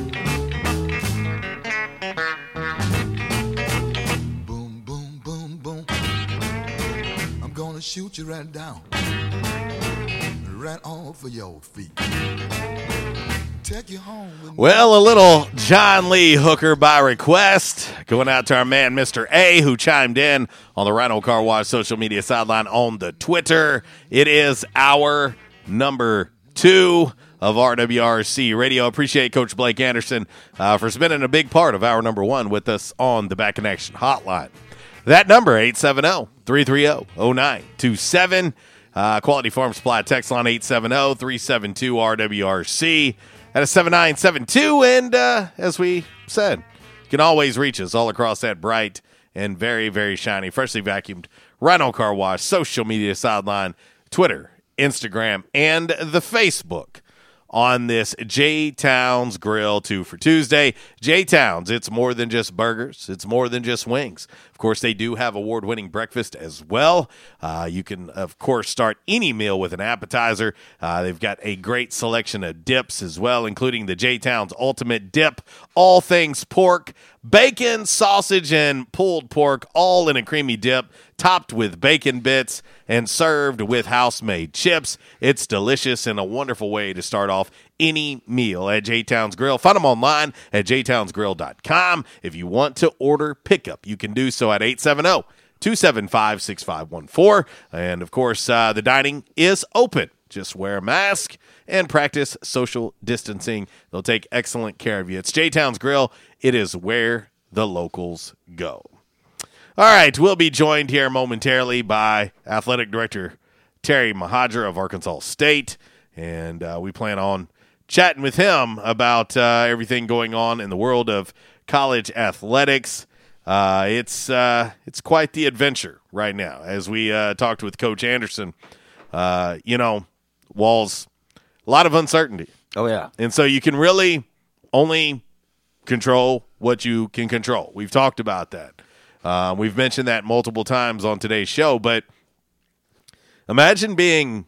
gonna shoot you right down, right off of your feet. Take you home with. Well, a little John Lee Hooker by request. Going out to our man, Mr. A, who chimed in on the Rhino Car Wash social media sideline on the Twitter. It is our number two of RWRC Radio. Appreciate Coach Blake Anderson uh, for spending a big part of our number one with us on the Back in Action Hotline. That number, 870-330-0927. Uh, Quality Farm Supply text line 870-372-RWRC at a 7972. And uh, as we said, you can always reach us all across that bright and very, very shiny, freshly vacuumed Rhino Car Wash social media sideline, Twitter, Instagram, and the Facebook on this J'town's Grill 2 for Tuesday. J Towns, it's more than just burgers, it's more than just wings. Course, they do have award winning breakfast as well. Uh, you can, of course, start any meal with an appetizer. Uh, they've got a great selection of dips as well, including the J Towns Ultimate Dip, all things pork, bacon, sausage, and pulled pork, all in a creamy dip, topped with bacon bits and served with house made chips. It's delicious and a wonderful way to start off any meal at J'town's Grill. Find them online at jtownsgrill.com. If you want to order pickup, you can do so at 870 275 6514. And of course, uh, the dining is open. Just wear a mask and practice social distancing. They'll take excellent care of you. It's J'town's Grill. It is where the locals go. All right, we'll be joined here momentarily by Athletic Director Terry Mohajir of Arkansas State, and uh, we plan on chatting with him about uh, everything going on in the world of college athletics. Uh, it's uh, it's quite the adventure right now. As we uh, talked with Coach Anderson, uh, you know, Walls, a lot of uncertainty. Oh yeah, and so you can really only control what you can control. We've talked about that. Uh, we've mentioned that multiple times on today's show, but imagine being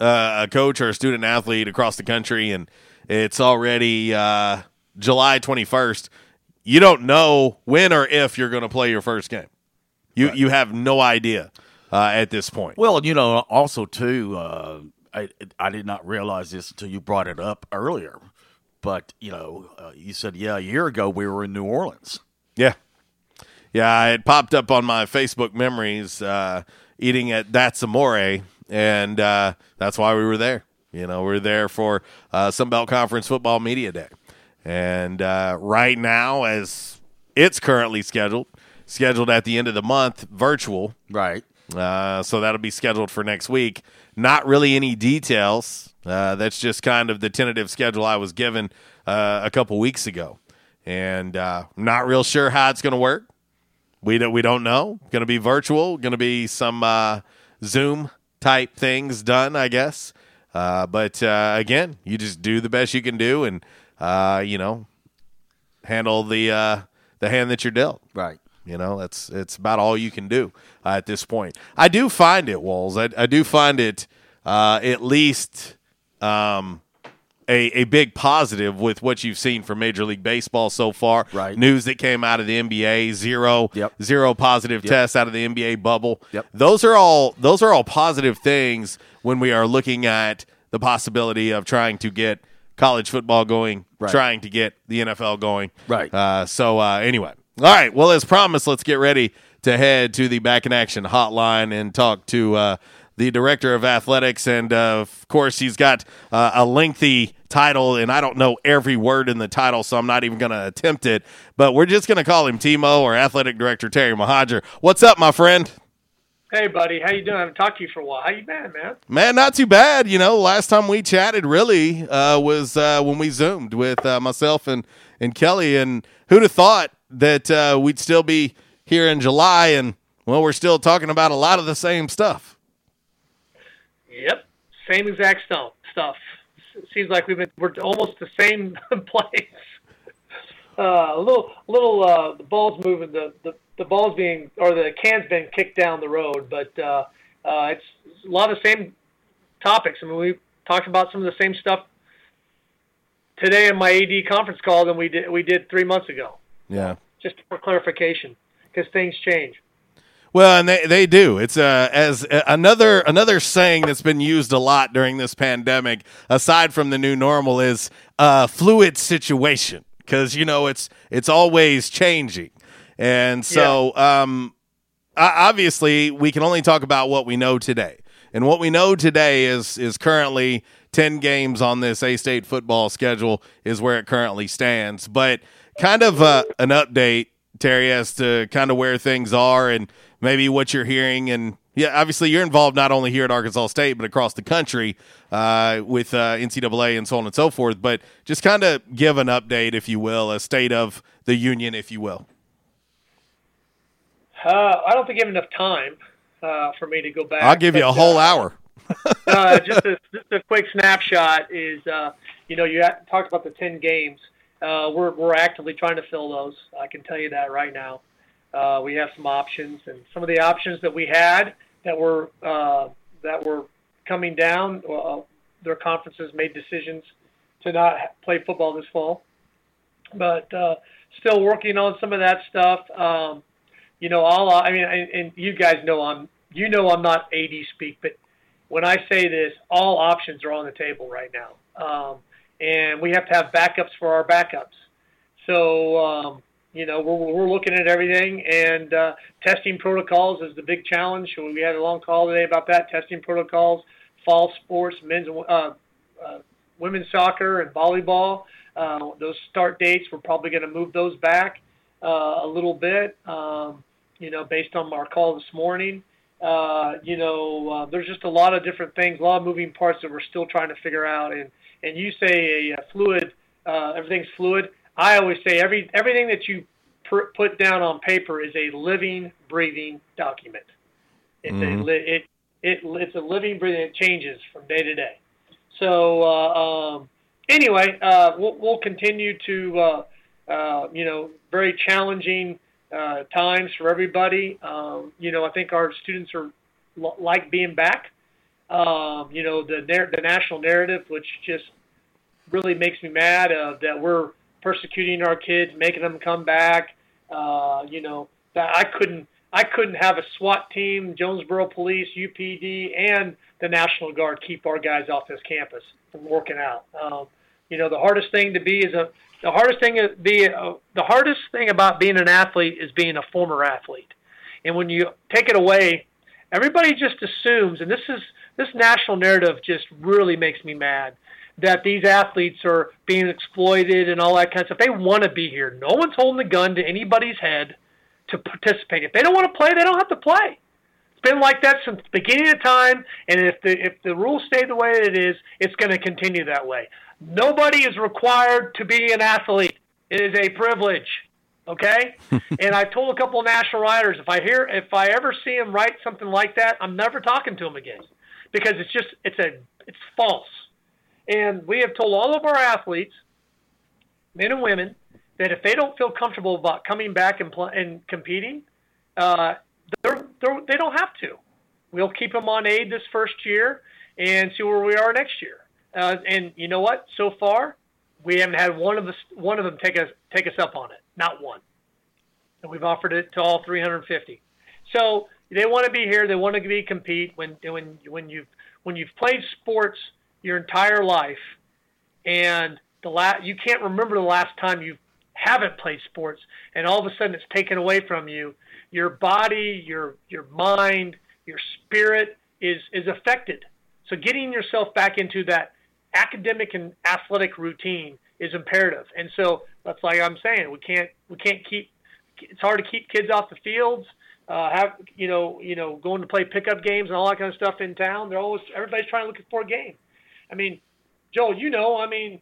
uh, a coach or a student athlete across the country and it's already uh, July 21st. You don't know when or if you're going to play your first game. You you have no idea uh, at this point. Well, you know, also too, uh, I I did not realize this until you brought it up earlier. But you know, uh, you said yeah, a year ago we were in New Orleans. Yeah, yeah, it popped up on my Facebook memories uh, eating at That's Amore, and uh, that's why we were there. You know, we are there for uh, Sun Belt Conference Football Media Day, and uh, right now, as it's currently scheduled, scheduled at the end of the month, virtual. Right. Uh, so that'll be scheduled for next week. Not really any details. Uh, that's just kind of the tentative schedule I was given uh, a couple weeks ago, and uh, not real sure how it's going to work. We don't we don't know. Going to be virtual. Going to be some uh, Zoom type things done, I guess. Uh, but uh, again, you just do the best you can do, and uh, you know, handle the uh, the hand that you're dealt. Right. You know, that's it's about all you can do uh, at this point. I do find it, Walls. I, I do find it at least. Um, a, a big positive with what you've seen from Major League Baseball so far. Right. News that came out of the NBA, zero, Yep. zero positive Yep. tests out of the NBA bubble. Yep. Those are all those are all positive things when we are looking at the possibility of trying to get college football going, Right. trying to get the NFL going. Right. Uh, so uh, anyway, all right. Well, as promised, let's get ready to head to the Back in Action hotline and talk to uh, the director of athletics, and uh, of course, he's got uh, a lengthy title, and I don't know every word in the title, so I'm not even going to attempt it. But we're just going to call him Timo or athletic director Terry Mohajir. What's up, my friend? Hey, buddy, how you doing? I haven't talked to you for a while. How you been, man? Man, not too bad. You know, last time we chatted really uh, was uh, when we zoomed with uh, myself and and Kelly, and who'd have thought that uh, we'd still be here in July, and well, we're still talking about a lot of the same stuff. Yep, same exact stuff. Seems like we've been we're almost the same place. Uh, a little, little. Uh, the ball's moving. The, the the ball's being or the can's being kicked down the road, but uh, uh, it's a lot of the same topics. I mean, we talked about some of the same stuff today in my AD conference call than we did we did three months ago. Yeah. Just for clarification, because things change. Well, and they, they do. It's uh, as uh, another another saying that's been used a lot during this pandemic, aside from the new normal, is uh, fluid situation. Because you know it's it's always changing, and so um, obviously we can only talk about what we know today, and what we know today is is currently ten games on this A State football schedule is where it currently stands, but kind of uh, an update Terry, as to kind of where things are and maybe what you're hearing. And yeah, obviously you're involved not only here at Arkansas State, but across the country uh, with uh, NCAA and so on and so forth. But just kind of give an update, if you will, a state of the union, if you will. Uh, I don't think you have enough time uh, for me to go back. I'll give you a whole uh, hour. uh, just, a, just a quick snapshot is, uh, you know, you talked about the 10 games. Uh, we're, we're actively trying to fill those. I can tell you that right now. Uh, we have some options, and some of the options that we had that were uh, that were coming down, uh, their conferences made decisions to not play football this fall. But uh, still working on some of that stuff. Um, you know, all I mean, and, and you guys know I'm you know I'm not AD speak, but when I say this, all options are on the table right now, um, and we have to have backups for our backups. So um, you know we're we're looking at everything, and uh, testing protocols is the big challenge. We had a long call today about that testing protocols, fall sports, men's, uh, uh, women's soccer, and volleyball. Uh, those start dates, we're probably going to move those back uh, a little bit. Um, you know, based on our call this morning. Uh, you know, uh, there's just a lot of different things, a lot of moving parts that we're still trying to figure out. And and you say a, a fluid, uh, everything's fluid. I always say every everything that you pr- put down on paper is a living, breathing document. It's Mhm. a li- it it it's a living, breathing. It changes from day to day. So uh, um, anyway, uh, we'll, we'll continue to uh, uh, you know very challenging uh, times for everybody. Um, you know, I think our students are l- like being back. Um, you know, the the national narrative, which just really makes me mad, uh, that we're persecuting our kids, making them come back. Uh, you know, that I couldn't I couldn't have a SWAT team, Jonesboro Police, UPD, and the National Guard keep our guys off this campus from working out. Um, you know, the hardest thing to be is a the hardest thing to be uh, the hardest thing about being an athlete is being a former athlete. And when you take it away, everybody just assumes, and this is this national narrative just really makes me mad that these athletes are being exploited and all that kind of stuff. They want to be here. No one's holding the gun to anybody's head to participate. If they don't want to play, they don't have to play. It's been like that since the beginning of time, and if the if the rules stay the way it is, it's going to continue that way. Nobody is required to be an athlete. It is a privilege. Okay, and I've told a couple of national writers if I hear if I ever see them write something like that, I'm never talking to them again because it's just it's a it's false. And we have told all of our athletes, men and women, that if they don't feel comfortable about coming back and, pl- and competing, uh, they're, they're, they don't have to. We'll keep them on aid this first year and see where we are next year. Uh, and you know what? So far, we haven't had one of us one of them take us take us up on it. Not one. And we've offered it to all 350. So they want to be here. They want to be compete. When when when you've when you've played sports your entire life, and the la- you can't remember the last time you haven't played sports, and all of a sudden it's taken away from you. Your body, your your mind, your spirit is is affected. So getting yourself back into that academic and athletic routine is imperative. And so that's like I'm saying, we can't we can't keep. It's hard to keep kids off the fields. Uh, have you know you know going to play pickup games and all that kind of stuff in town. They're always everybody's trying to look for a game. I mean, Joel, you know, I mean,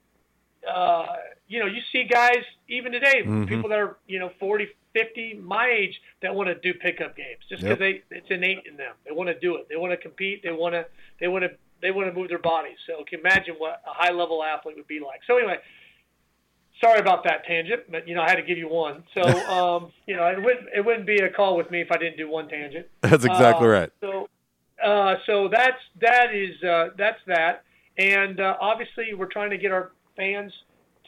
uh, you know, you see guys even today, Mm-hmm. Mhm. people that are you know 40, 50, my age, that want to do pickup games just because Yep. they it's innate in them. They want to do it. They want to compete. They want to they want to they want to move their bodies. So can you imagine what a high level athlete would be like. So anyway, sorry about that tangent, but you know I had to give you one. So um, you know it wouldn't it wouldn't be a call with me if I didn't do one tangent. That's exactly Uh, right. So uh, so that's that is uh, that's that, and uh, obviously we're trying to get our fans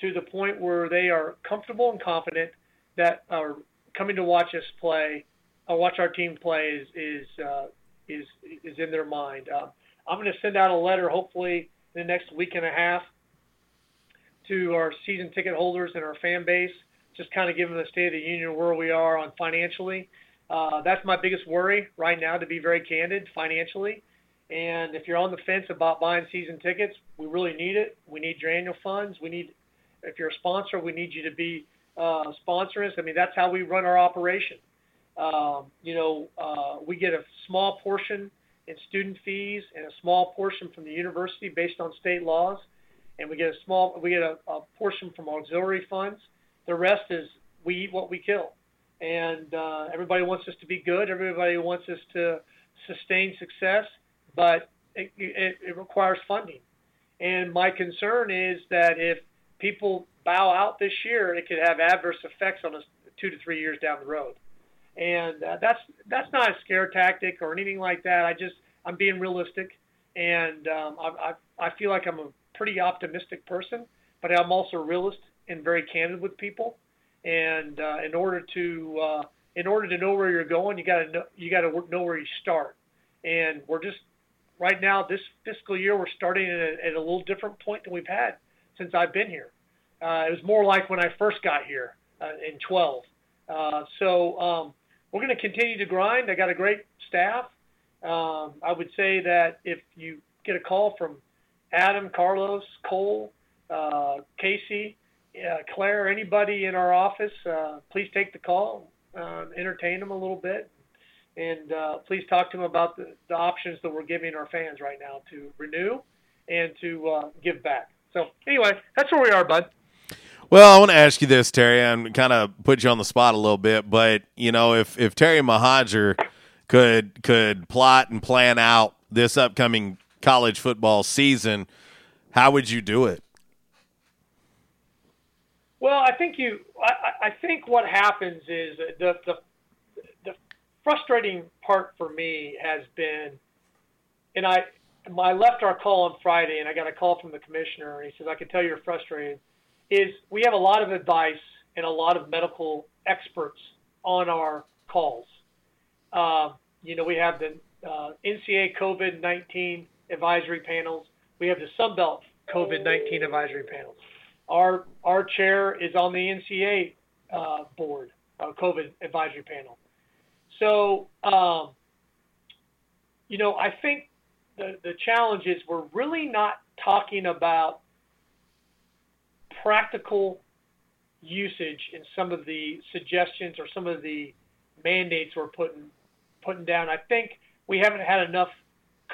to the point where they are comfortable and confident that are coming to watch us play, or watch our team play is is uh, is is in their mind. Um, I'm going to send out a letter hopefully in the next week and a half to our season ticket holders and our fan base, just kind of giving the state of the union where we are on financially. Uh, that's my biggest worry right now, to be very candid, financially. And if you're on the fence about buying season tickets, we really need it. We need your annual funds. We need, if you're a sponsor, we need you to be uh, sponsor us. I mean, that's how we run our operation. Um, you know, uh, we get a small portion in student fees and a small portion from the university based on state laws, and we get a small, we get a, a portion from auxiliary funds. The rest is we eat what we kill, and uh, everybody wants us to be good. Everybody wants us to sustain success, but it, it, it requires funding. And my concern is that if people bow out this year, it could have adverse effects on us two to three years down the road. And uh, that's that's not a scare tactic or anything like that. I just I'm being realistic, and um, I, I I feel like I'm a pretty optimistic person, but I'm also a realist and very candid with people. And uh, in order to uh, in order to know where you're going, you got to know you got to know where you start. And we're just right now this fiscal year we're starting at a, at a little different point than we've had since I've been here. Uh, it was more like when I first got here uh, in 12. Uh, so um, we're going to continue to grind. I got a great staff. Um, I would say that if you get a call from Adam, Carlos, Cole, uh, Casey, uh, Claire, anybody in our office, uh, please take the call, uh, entertain them a little bit, and uh, please talk to them about the, the options that we're giving our fans right now to renew and to uh, give back. So anyway, that's where we are, bud. Well, I want to ask you this, Terry, and kind of put you on the spot a little bit. But you know, if if Terry Mohajir could could plot and plan out this upcoming college football season, how would you do it? Well, I think you. I, I think what happens is the the the frustrating part for me has been, and I I left our call on Friday, and I got a call from the commissioner, and he says I can tell you're frustrated. Is we have a lot of advice and a lot of medical experts on our calls. Uh, you know, we have the uh, NCAA COVID 19 advisory panels. We have the Sunbelt COVID 19 advisory panels. Our our chair is on the NCAA uh, board, uh, COVID advisory panel. So, um, you know, I think the the challenge is we're really not talking about practical usage in some of the suggestions or some of the mandates we're putting putting down. I think we haven't had enough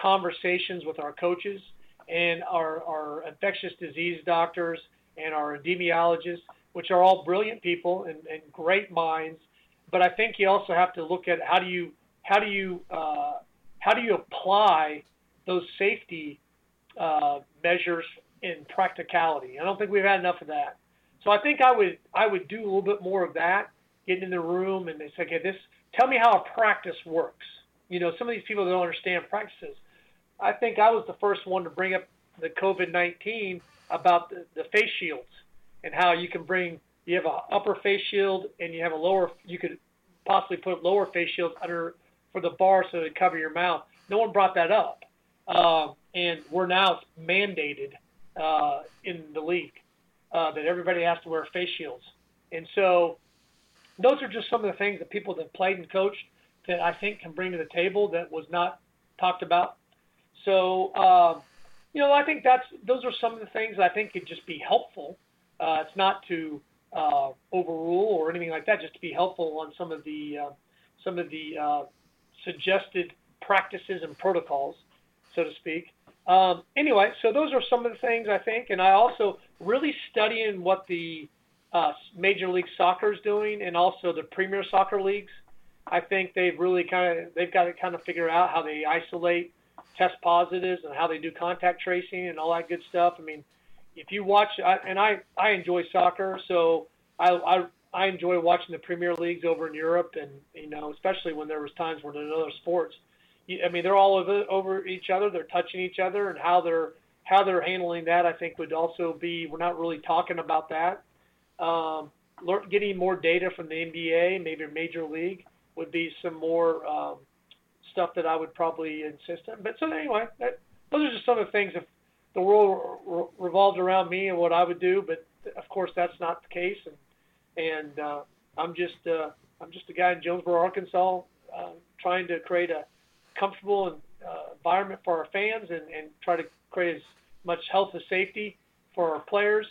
conversations with our coaches and our, our infectious disease doctors and our epidemiologists, which are all brilliant people and, and great minds. But I think you also have to look at how do you how do you uh, how do you apply those safety uh, measures in practicality. I don't think we've had enough of that. So I think I would I would do a little bit more of that, getting in the room and they say, okay, this tell me how a practice works. You know, some of these people don't understand practices. I think I was the first one to bring up the COVID nineteen about the, the face shields and how you can bring you have a upper face shield and you have a lower you could possibly put lower face shields under for the bar so they cover your mouth. No one brought that up, uh, and we're now mandated uh, in the league uh, that everybody has to wear face shields. And so those are just some of the things that people that played and coached that I think can bring to the table that was not talked about. So, uh, you know, I think that's those are some of the things I think could just be helpful. Uh, it's not to uh, overrule or anything like that, just to be helpful on some of the uh, some of the uh, suggested practices and protocols, so to speak. Um, anyway, so those are some of the things I think, and I also really studying what the uh, Major League Soccer is doing, and also the Premier Soccer leagues. I think they've really kind of they've got to kind of figure out how they isolate test positives and how they do contact tracing and all that good stuff. I mean, if you watch, I, and I I enjoy soccer, so I, I I enjoy watching the Premier Leagues over in Europe, and you know, especially when there was times when in other sports, you- I mean, they're all over over each other, they're touching each other, and how they're how they're handling that, I think would also be we're not really talking about that. Um, lear- getting more data from the NBA, maybe major league, would be some more um, stuff that I would probably insist on. But so anyway, that, those are just some of the things. If the world re- revolved around me and what I would do, but of course that's not the case, and and uh, I'm just uh, I'm just a guy in Jonesboro, Arkansas, uh, trying to create a comfortable and, uh, environment for our fans and, and try to create as much health and safety for our players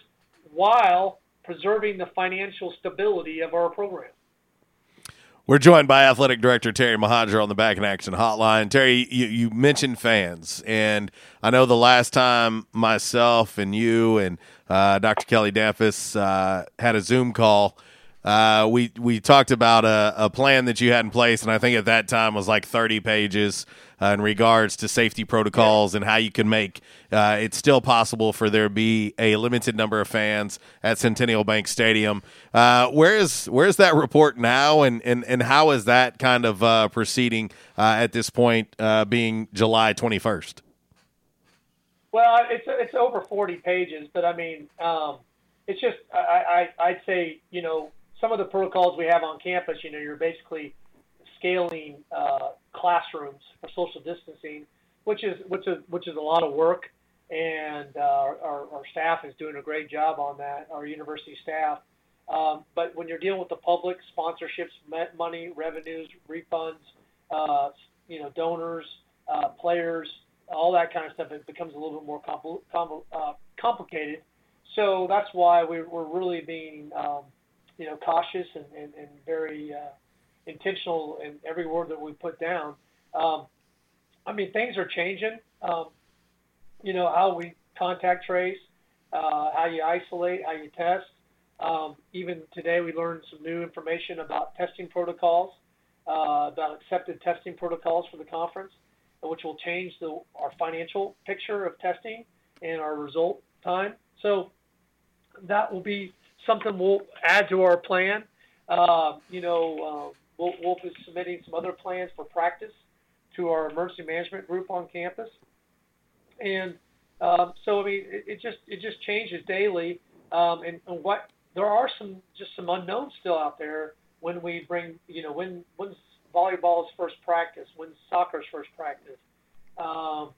while preserving the financial stability of our program. We're joined by Athletic Director Terry Mohajir on the Back in Action Hotline. Terry, you, you mentioned fans, and I know the last time myself and you and uh, Dr. Kelly Damphousse uh, had a Zoom call, uh, we we talked about a, a plan that you had in place, and I think at that time was like 30 pages uh, in regards to safety protocols and how you can make uh, it still possible for there be a limited number of fans at Centennial Bank Stadium. Uh, where is where is that report now, and and, and how is that kind of uh, proceeding uh, at this point, being July 21st? Well, it's it's over 40 pages, but I mean, um, it's just I, I I'd say you know some of the protocols we have on campus. You know, you're basically scaling uh, classrooms for social distancing, which is which is which is a lot of work, and uh, our, our staff is doing a great job on that. Our university staff. Um, but when you're dealing with the public, sponsorships, money, revenues, refunds, uh, you know, donors, uh, players, all that kind of stuff, it becomes a little bit more compl- com- uh, complicated. So that's why we're, we're really being, um, you know, cautious and, and, and very uh, intentional in every word that we put down. Um, I mean, things are changing. Um, you know, how we contact trace, uh, how you isolate, how you test. Um, even today, we learned some new information about testing protocols, uh, about accepted testing protocols for the conference, which will change the, our financial picture of testing and our result time. So that will be something we'll add to our plan. Uh, you know, uh, we'll, we'll be submitting some other plans for practice to our emergency management group on campus. And um, so, I mean, it, it just it just changes daily. Um, and, and what there are some just some unknowns still out there when we bring, you know, when when's volleyball's first practice, when's soccer's first practice, um,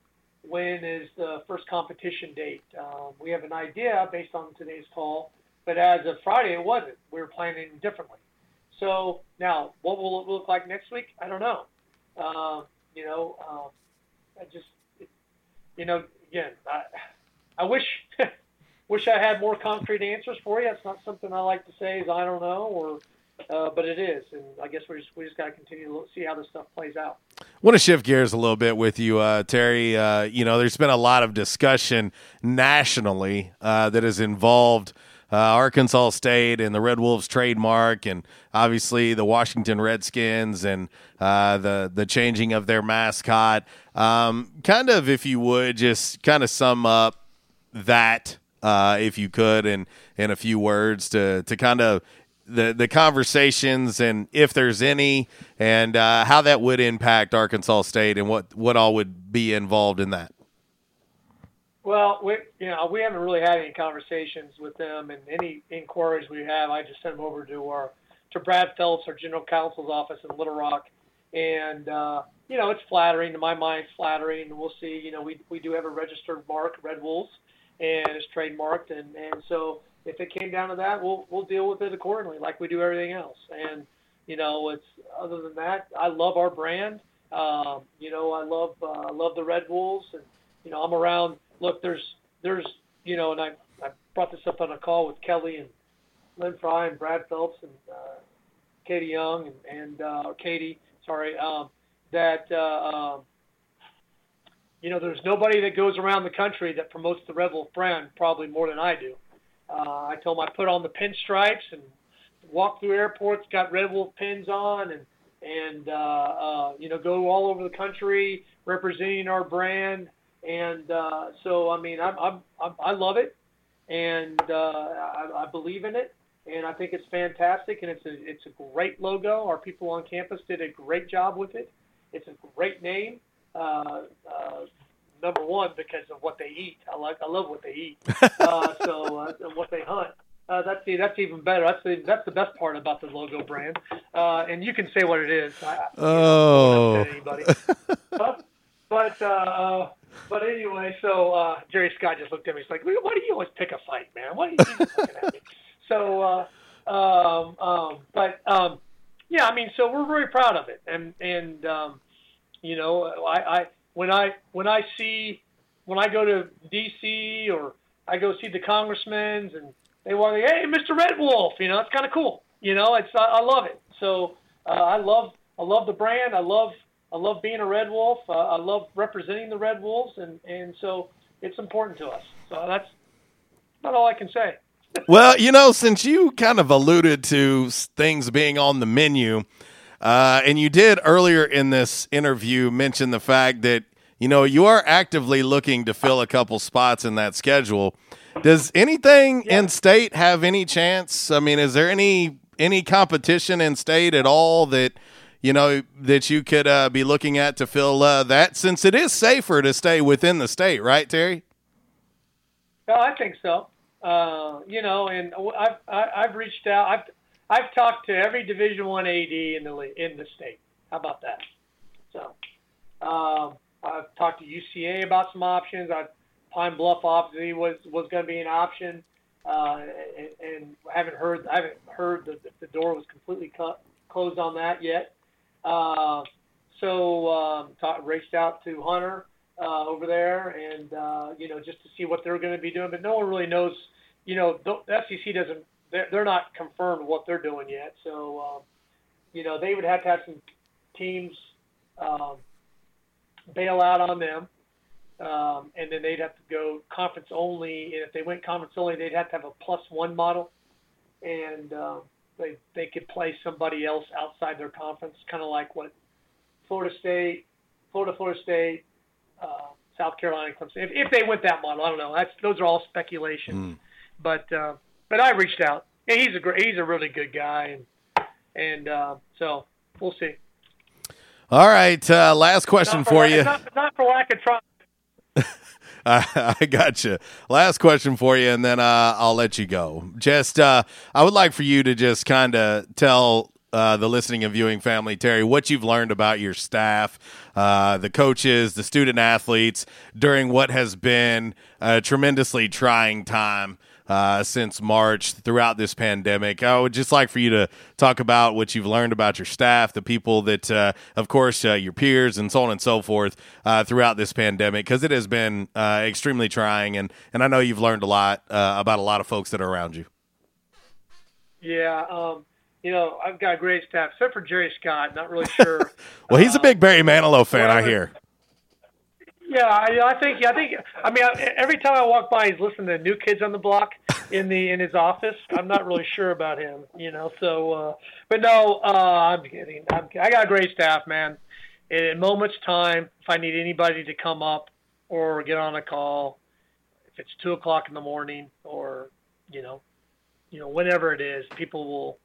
when is the first competition date. Um, we have an idea based on today's call, but as of Friday, it wasn't. We were planning differently. So now, what will it look like next week? I don't know. Um, you know, um, I just, it, you know, again, I, I wish, wish I had more concrete answers for you. It's not something I like to say is I don't know, or, uh, but it is, and I guess we just we just got to continue to see how this stuff plays out. want to shift gears a little bit with you, uh, Terry. Uh, you know, there's been a lot of discussion nationally uh, that has involved uh, Arkansas State and the Red Wolves trademark, and obviously the Washington Redskins and uh, the the changing of their mascot. Um, kind of, if you would, just kind of sum up that, uh, if you could, in in a few words, to to kind of the the conversations and if there's any, and uh, how that would impact Arkansas State and what what all would be involved in that. Well, we you know we haven't really had any conversations with them, and any inquiries we have, I just send them over to our to Brad Phelps, our general counsel's office in Little Rock, and uh, you know it's flattering to my mind, it's flattering. We'll see. You know, we we do have a registered mark, Red Wolves, and it's trademarked, and and so if it came down to that, we'll we'll deal with it accordingly, like we do everything else. And you know, it's other than that, I love our brand. Um, you know, I love uh, I love the Red Wolves, and you know, I'm around. Look, there's there's you know, and I I brought this up on a call with Kelly and Lynn Fry and Brad Phelps and uh, Katie Young and and uh, Katie, sorry, um, that uh, um, you know, there's nobody that goes around the country that promotes the Wolf brand probably more than I do. Uh, I told them I put on the pinstripes and walk through airports, got Red Wolf pins on, and and uh, uh, you know go all over the country representing our brand. And uh, so I mean I'm, I'm, I'm I love it, and uh, I, I believe in it, and I think it's fantastic, and it's a it's a great logo. Our people on campus did a great job with it. It's a great name. Uh, uh, number one because of what they eat. I like I love what they eat. uh, so uh, and what they hunt. Uh, that's the, that's even better. That's the that's the best part about the logo brand. Uh, and you can say what it is. I, Oh. anybody. but but, uh, uh, but anyway, so uh, Jerry Scott just looked at me. He's like, "Why do you always pick a fight, man? Why do you looking at me?" So, uh, um, um, but um, yeah, I mean, so we're very proud of it, and and um, you know, I, I when I when I see when I go to D.C. or I go see the congressmen and they want to, hey, Mr. Red Wolf, you know, it's kind of cool. You know, it's I, I love it. So uh, I love I love the brand. I love I love being a Red Wolf. Uh, I love representing the Red Wolves, and and so it's important to us. So that's about all I can say. well, you know, since you kind of alluded to things being on the menu, uh, and you did earlier in this interview mention the fact that you know you are actively looking to fill a couple spots in that schedule. Does anything in state have any chance? I mean, is there any any competition in state at all that you know that you could uh, be looking at to fill uh, that? Since it is safer to stay within the state, right, Terry? No, I think so. Uh, you know, and I've I've reached out. I've I've talked to every Division One AD in the in the state. How about that? So um, I've talked to UCA about some options. I Pine Bluff obviously was was going to be an option, uh, and, and haven't heard I haven't heard that the door was completely cut, closed on that yet. Uh, so um, talk, reached out to Hunter uh, over there, and uh, you know just to see what they're going to be doing. But no one really knows. You know, the SEC doesn't. They're, they're not confirmed what they're doing yet. So um, you know they would have to have some teams um, bail out on them, um, and then they'd have to go conference only. And if they went conference only, they'd have to have a plus one model, and um, they they could play somebody else outside their conference, kind of like what Florida State, Florida, Florida State, uh, South Carolina, Clemson. If, if they went that model, I don't know. That's those are all speculation. But uh, but I reached out. And he's a great, he's a really good guy, and and uh, so we'll see. All right, uh, last question Not for lack- you. Not, not for lack of trying. I, got you. Last question for you, and then uh, I'll let you go. Just, uh, I would like for you to just kind of tell uh, the listening and viewing family, Terry, what you've learned about your staff, uh, the coaches, the student athletes during what has been a tremendously trying time. Uh, since March throughout this pandemic, I would just like for you to talk about what you've learned about your staff, the people that, uh, of course, uh, your peers, and so on and so forth uh, throughout this pandemic, because it has been uh, extremely trying, and and I know you've learned a lot uh, about a lot of folks that are around you. Yeah, um, you know I've got a great staff, except for Jerry Scott. Not really sure. Well, he's a big Barry Manilow fan, I hear. Yeah, I, I think. I think. I mean, I, every time I walk by, he's listening to New Kids on the Block in the in his office. I'm not really sure about him, you know. So, uh, but no, uh, I'm kidding. I'm, I got a great staff, man. In a moment's time, if I need anybody to come up or get on a call, if it's two o'clock in the morning or you know, you know, whenever it is, people will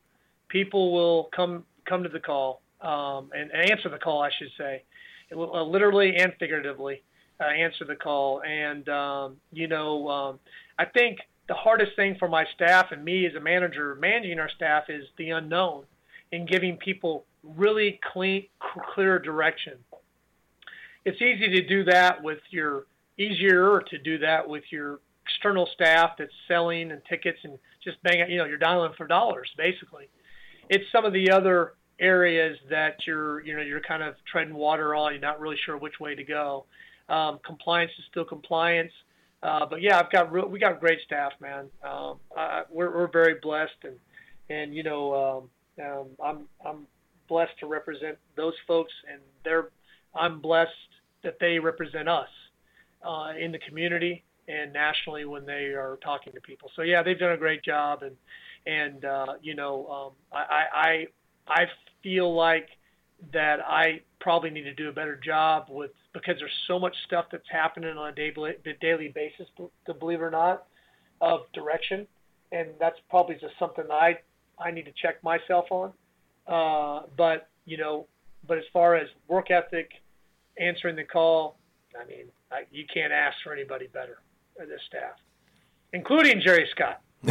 people will come come to the call um, and, and answer the call, I should say, It literally and figuratively uh, answer the call. And um, you know, um, I think the hardest thing for my staff and me as a manager managing our staff is the unknown and giving people really clean, clear direction. It's easy to do that with your easier to do that with your external staff that's selling and tickets and just banging, you know, you're dialing for dollars basically. It's some of the other areas that you're, you know, you're kind of treading water on. You're not really sure which way to go. Um, compliance is still compliance, uh, but yeah, I've got real, we got great staff, man. Um, I, we're we're very blessed, and and you know, um, um, I'm I'm blessed to represent those folks, and they're I'm blessed that they represent us uh, in the community and nationally when they are talking to people. So yeah, they've done a great job, and and uh, you know, um, I, I I I feel like that I probably need to do a better job with because there's so much stuff that's happening on a daily daily basis, to believe it or not, of direction, and that's probably just something I I need to check myself on. Uh, but you know, but as far as work ethic, answering the call, I mean, I, you can't ask for anybody better than this staff, including Jerry Scott.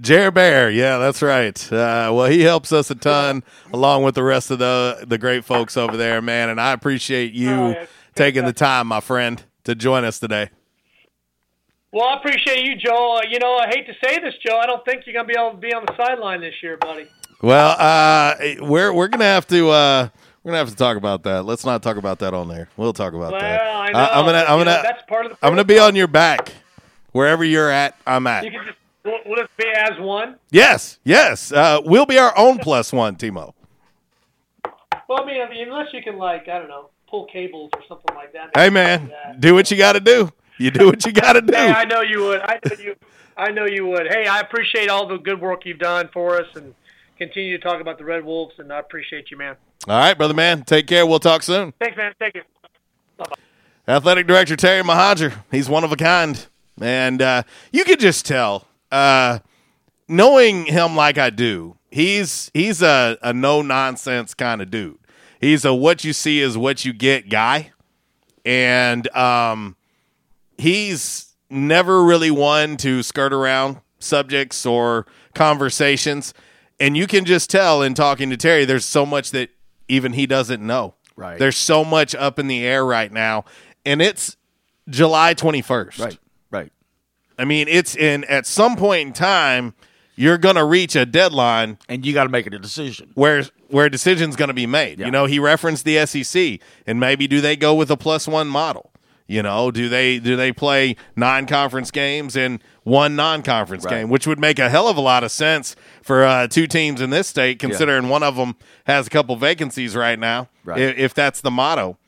Jerry Bear, yeah, that's right. Uh, well, he helps us a ton, along with the rest of the the great folks over there, man. And I appreciate you Oh, yeah. taking the time, my friend, to join us today. Well, I appreciate you, Joe. Uh, you know, I hate to say this, Joe. I don't think you're gonna be able to be on the sideline this year, buddy. Well, uh, we're we're gonna have to uh, we're gonna have to talk about that. Let's not talk about that on there. We'll talk about Well, that. I Uh, I'm gonna I'm gonna that's part of the I'm gonna be on your back wherever you're at. I'm at. You can just will, it be as one? Yes, yes. Uh, we'll be our own plus one, Timo. Well, I mean, I mean, unless you can like I don't know, pull cables or something like that. Hey, man, do what you got to do. You do what you got to do. Hey, I know you would. I know you. I know you would. Hey, I appreciate all the good work you've done for us, and continue to talk about the Red Wolves. And I appreciate you, man. All right, brother man. Take care. We'll talk soon. Thanks, man. Thank you. Athletic director Terry Mohajir. He's one of a kind. And uh, you could just tell, uh, knowing him like I do, he's he's a, a no nonsense kind of dude. He's a what you see is what you get guy. And um, he's never really one to skirt around subjects or conversations. And you can just tell in talking to Terry, there's so much that even he doesn't know. Right. There's so much up in the air right now. And it's July 21st. Right. I mean, it's in at some point in time, you're going to reach a deadline and you got to make a decision where where a decision's going to be made. You know, he referenced the SEC, and maybe do they go with a plus one model? You know, do they do they play nine conference games and one non conference Right. game, which would make a hell of a lot of sense for uh, two teams in this state, considering one of them has a couple vacancies right now. Right. If, if that's the motto,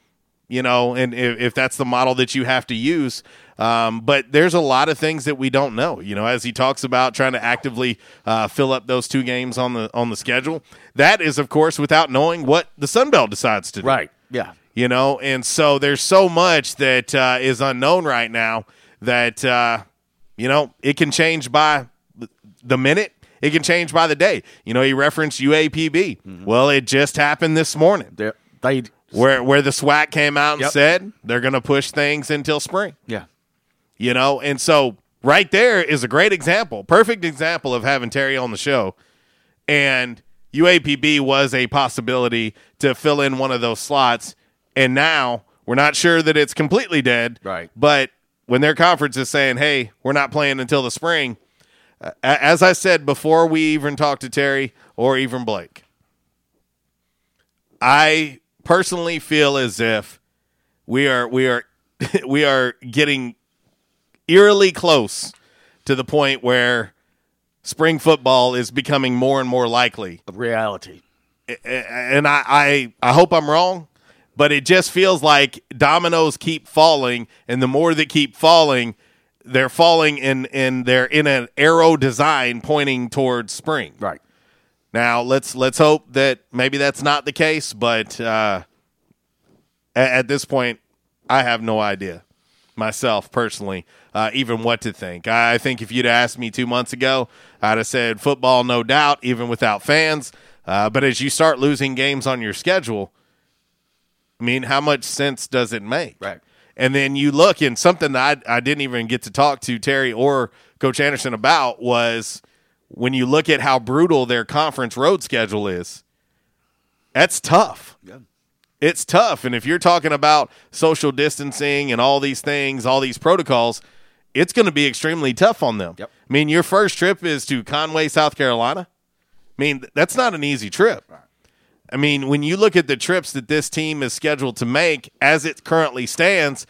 you know, and if, if that's the model that you have to use. Um, but there's a lot of things that we don't know. You know, as he talks about trying to actively uh, fill up those two games on the on the schedule, that is, of course, without knowing what the Sun Belt decides to do. Right. Yeah. You know, and so there's so much that uh, is unknown right now that uh, you know it can change by the minute. It can change by the day. You know, he referenced UAPB. Well, it just happened this morning. They, they where where the SWAC came out and Yep. said they're going to push things until spring. Yeah. You know, and so right there is a great example, perfect example of having Terry on the show. And UAPB was a possibility to fill in one of those slots. And now we're not sure that it's completely dead. Right. But when their conference is saying, hey, we're not playing until the spring, uh, as I said before we even talked to Terry or even Blake, I personally feel as if we are we are we are getting eerily close to the point where spring football is becoming more and more likely a reality. And I, I I hope I'm wrong, but it just feels like dominoes keep falling, and the more they keep falling, they're falling in in they're in an arrow design pointing towards spring. Right. Now let's let's hope that maybe that's not the case, but uh, at, at this point, I have no idea myself personally, uh, even what to think. I think if you'd asked me two months ago, I'd have said football, no doubt, even without fans. Uh, but as you start losing games on your schedule, I mean, how much sense does it make? Right. And then you look, and something that I, I didn't even get to talk to Terry or Coach Anderson about was when you look at how brutal their conference road schedule is, that's tough. Yeah. It's tough. And if you're talking about social distancing and all these things, all these protocols, it's going to be extremely tough on them. Yep. I mean, your first trip is to Conway, South Carolina. I mean, that's not an easy trip. I mean, when you look at the trips that this team is scheduled to make as it currently stands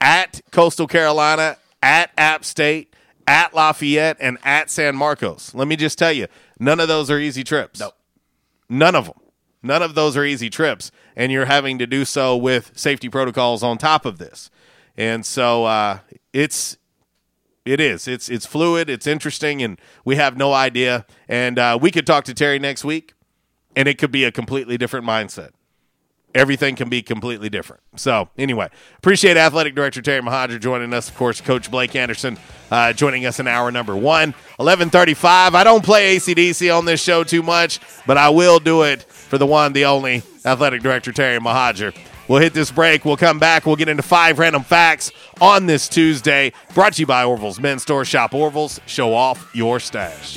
at Coastal Carolina, at App State, at Lafayette, and at San Marcos, let me just tell you, none of those are easy trips. No. None of them. None of those are easy trips. And you're having to do so with safety protocols on top of this. And so uh, it's it is. It's it's fluid. It's interesting, and we have no idea. And uh, we could talk to Terry next week, and it could be a completely different mindset. Everything can be completely different. So, anyway, appreciate Athletic Director Terry Mohajir joining us. Of course, Coach Blake Anderson uh, joining us in hour number one. 1135. I don't play ACDC on this show too much, but I will do it for the one, the only Athletic Director Terry Mohajir. We'll hit this break. We'll come back. We'll get into five random facts on this Tuesday. Brought to you by Orville's Men's Store. Shop Orville's. Show off your stash.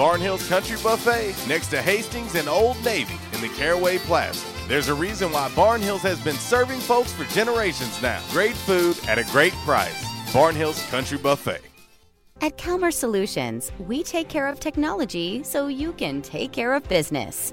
Barnhill's Country Buffet next to Hastings and Old Navy in the Caraway Plaza. There's a reason why Barnhills has been serving folks for generations now. Great food at a great price. Barnhills Country Buffet. At Calmer Solutions, we take care of technology so you can take care of business.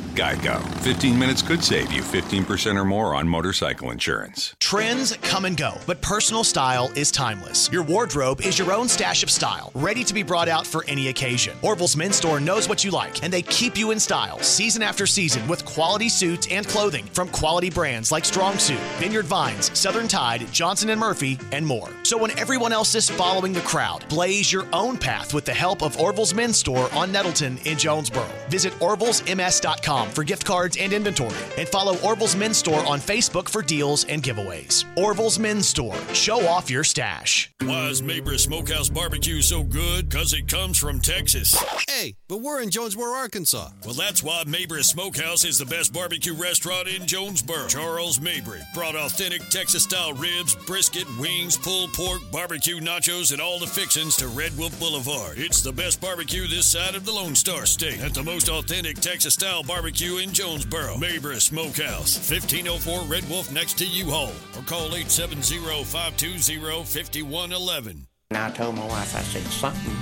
Geico. 15 minutes could save you 15% or more on motorcycle insurance. Trends come and go, but personal style is timeless. Your wardrobe is your own stash of style, ready to be brought out for any occasion. Orville's Men's Store knows what you like, and they keep you in style season after season with quality suits and clothing from quality brands like Strong Suit, Vineyard Vines, Southern Tide, Johnston & Murphy, and more. So when everyone else is following the crowd, blaze your own path with the help of Orville's Men's Store on Nettleton in Jonesboro. Visit orvillesms.com for gift cards and inventory, and follow Orville's Men's Store on Facebook for deals and giveaways. Orville's Men's Store. Show off your stash. Why's Mabry Smokehouse Barbecue so good? Because it comes from Texas. Hey, but we're in Jonesboro, Arkansas. Well, that's why Mabry Smokehouse is the best barbecue restaurant in Jonesboro. Charles Mabry brought authentic Texas style ribs, brisket, wings, pulled pork, barbecue nachos, and all the fixins to Red Wolf Boulevard. It's the best barbecue this side of the Lone Star State at the most authentic Texas style barbecue in Jonesboro. Mabry Smokehouse, 1504 Red Wolf next to U-Haul, or call 870-520-5111. And I told my wife, I said, something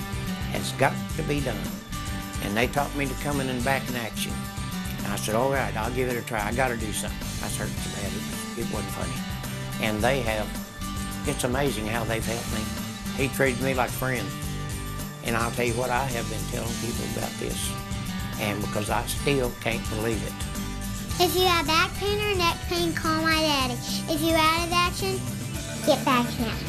has got to be done. And they taught me to come in and back in action. And I said, all right, I'll give it a try. I got to do something. I so bad, it, it wasn't funny. And they have, it's amazing how they've helped me He treated me like a friend. And I'll tell you what, I have been telling people about this. And because I still can't believe it. If you have back pain or neck pain, call my daddy. If you're out of action, get back now.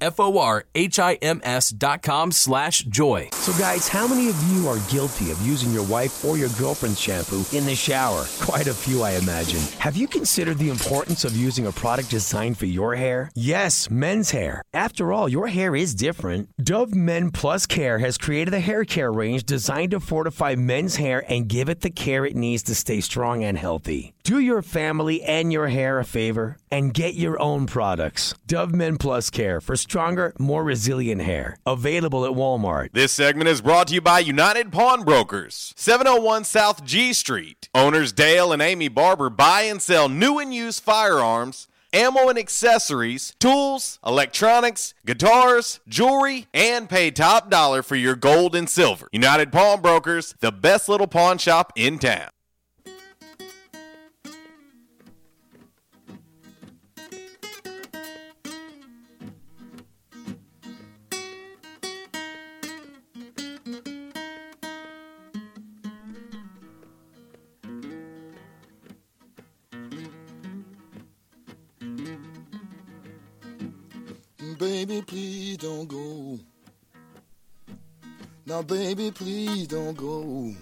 F-O-R-H-I-M-S dot com slash joy. So guys, how many of you are guilty of using your wife or your girlfriend's shampoo in the shower? Quite a few, I imagine. Have you considered the importance of using a product designed for your hair? Yes, men's hair. After all, your hair is different. Dove Men Plus Care has created a hair care range designed to fortify men's hair and give it the care it needs to stay strong and healthy. Do your family and your hair a favor and get your own products. Dove Men Plus Care for stronger, more resilient hair. Available at Walmart. This segment is brought to you by United Pawnbrokers, 701 South G Street. Owners Dale and Amy Barber buy and sell new and used firearms, ammo and accessories, tools, electronics, guitars, jewelry, and pay top dollar for your gold and silver. United Pawnbrokers, the best little pawn shop in town. Baby, please don't go. Now, baby, please don't go.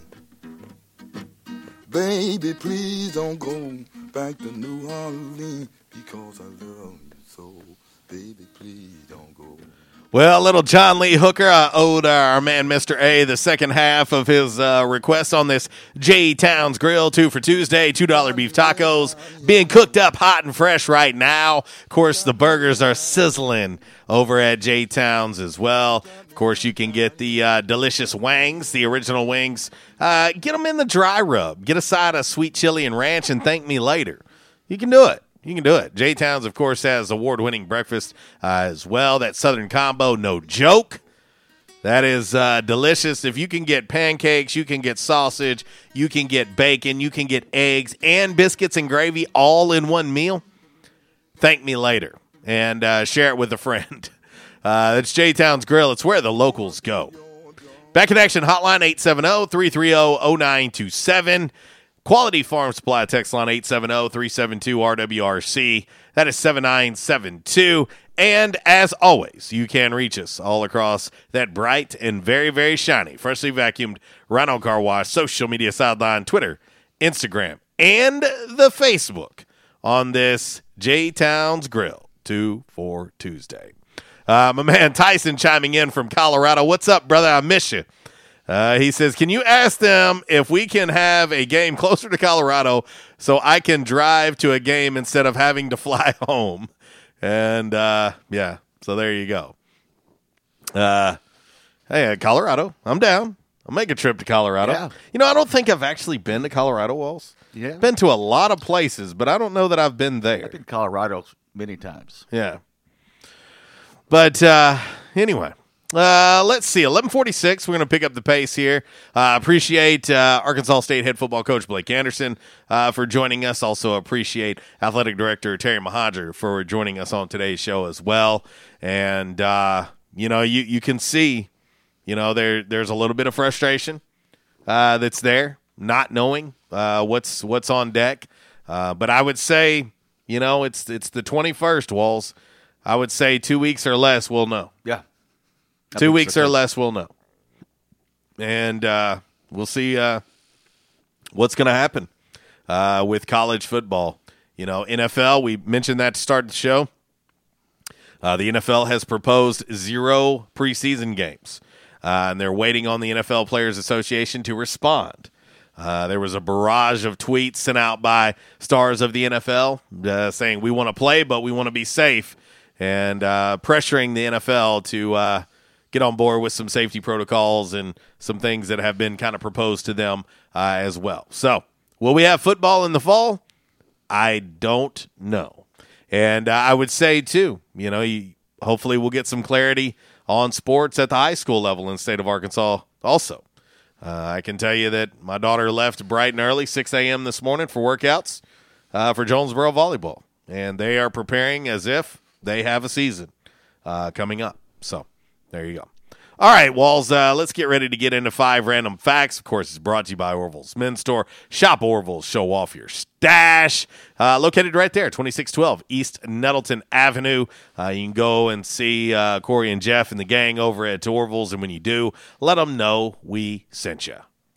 Baby, please don't go back to New Orleans because I love you so. Baby, please don't go. Well, little John Lee Hooker, I owed our man Mr. A the second half of his uh, request on this J'towns Grill, two for Tuesday, $2 beef tacos, being cooked up hot and fresh right now. Of course, the burgers are sizzling over at J'towns as well. Of course, you can get the uh, delicious wangs, the original wings. Uh, get them in the dry rub. Get a side of sweet chili and ranch and thank me later. You can do it. You can do it. J'towns, of course, has award winning breakfast uh, as well. That Southern combo, no joke. That is uh, delicious. If you can get pancakes, you can get sausage, you can get bacon, you can get eggs and biscuits and gravy all in one meal. Thank me later and uh, share it with a friend. Uh, it's J'town's Grill. It's where the locals go. Back in action hotline 870 330 0927. Quality Farm Supply text line 870-372-RWRC. That is 7972. And as always, you can reach us all across that bright and very, very shiny, freshly vacuumed Rhino Car Wash social media sideline, Twitter, Instagram, and the Facebook on this J'towns Grill 2 for Tuesday. Uh, my man Tyson chiming in from Colorado. What's up, brother? I miss you. Uh, he says, Can you ask them if we can have a game closer to Colorado so I can drive to a game instead of having to fly home? And uh, yeah, so there you go. Uh, hey, uh, Colorado, I'm down. I'll make a trip to Colorado. Yeah. You know, I don't think I've actually been to Colorado, Walls. Yeah. Been to a lot of places, but I don't know that I've been there. I've been to Colorado many times. Yeah. But uh, anyway, uh, let's see. 1146. We're going to pick up the pace here. Uh, appreciate uh, Arkansas State head football coach Blake Anderson uh, for joining us. Also appreciate athletic director Terry Mohajir for joining us on today's show as well. And, uh, you know, you, you can see, you know, there there's a little bit of frustration that's there, not knowing what's what's on deck. But I would say, you know, it's it's the 21st, Walls. I would say two weeks or less, we'll know. Yeah. I Two weeks so, or less, we'll know. And uh, we'll see uh, what's going to happen uh, with college football. You know, NFL, we mentioned that to start the show. Uh, the NFL has proposed zero preseason games, uh, and they're waiting on the NFL Players Association to respond. Uh, there was a barrage of tweets sent out by stars of the NFL uh, saying, We want to play, but we want to be safe, and uh, pressuring the NFL to uh, get on board with some safety protocols and some things that have been kind of proposed to them uh, as well. So, will we have football in the fall? I don't know. And uh, I would say, too, you know, you, hopefully we'll get some clarity on sports at the high school level in the state of Arkansas also. Uh, I can tell you that my daughter left bright and early, 6 a.m. this morning for workouts uh, for Jonesboro Volleyball. And they are preparing as if they have a season uh, coming up. So there you go. All right, Walls, uh, let's get ready to get into five random facts. Of course, it's brought to you by Orville's Men's Store. Shop Orville's, show off your stash. Uh, located right there, 2612 East Nettleton Avenue. Uh, you can go and see uh, Corey and Jeff and the gang over at Orville's, and when you do, let them know we sent you.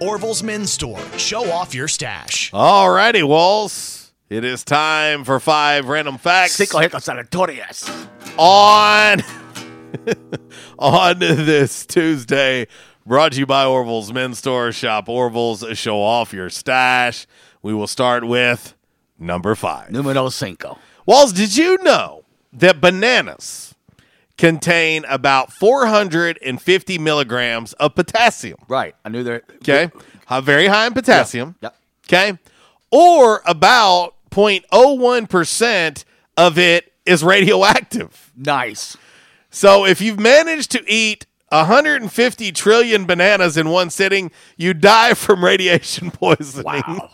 Orville's Men's Store. Show off your stash. All righty, Walls. It is time for five random facts. Cinco hijos aleatorias. on on this Tuesday, brought to you by Orville's Men's Store. Shop Orville's, show off your stash. We will start with number five. Numero cinco. Walls, did you know that bananas contain about 450 milligrams of potassium? Right. I knew there. Okay. Very high in potassium. Yep. Okay. Or about 0.01% of it is radioactive. Nice. So if you've managed to eat 150 trillion bananas in one sitting, you die from radiation poisoning. Wow.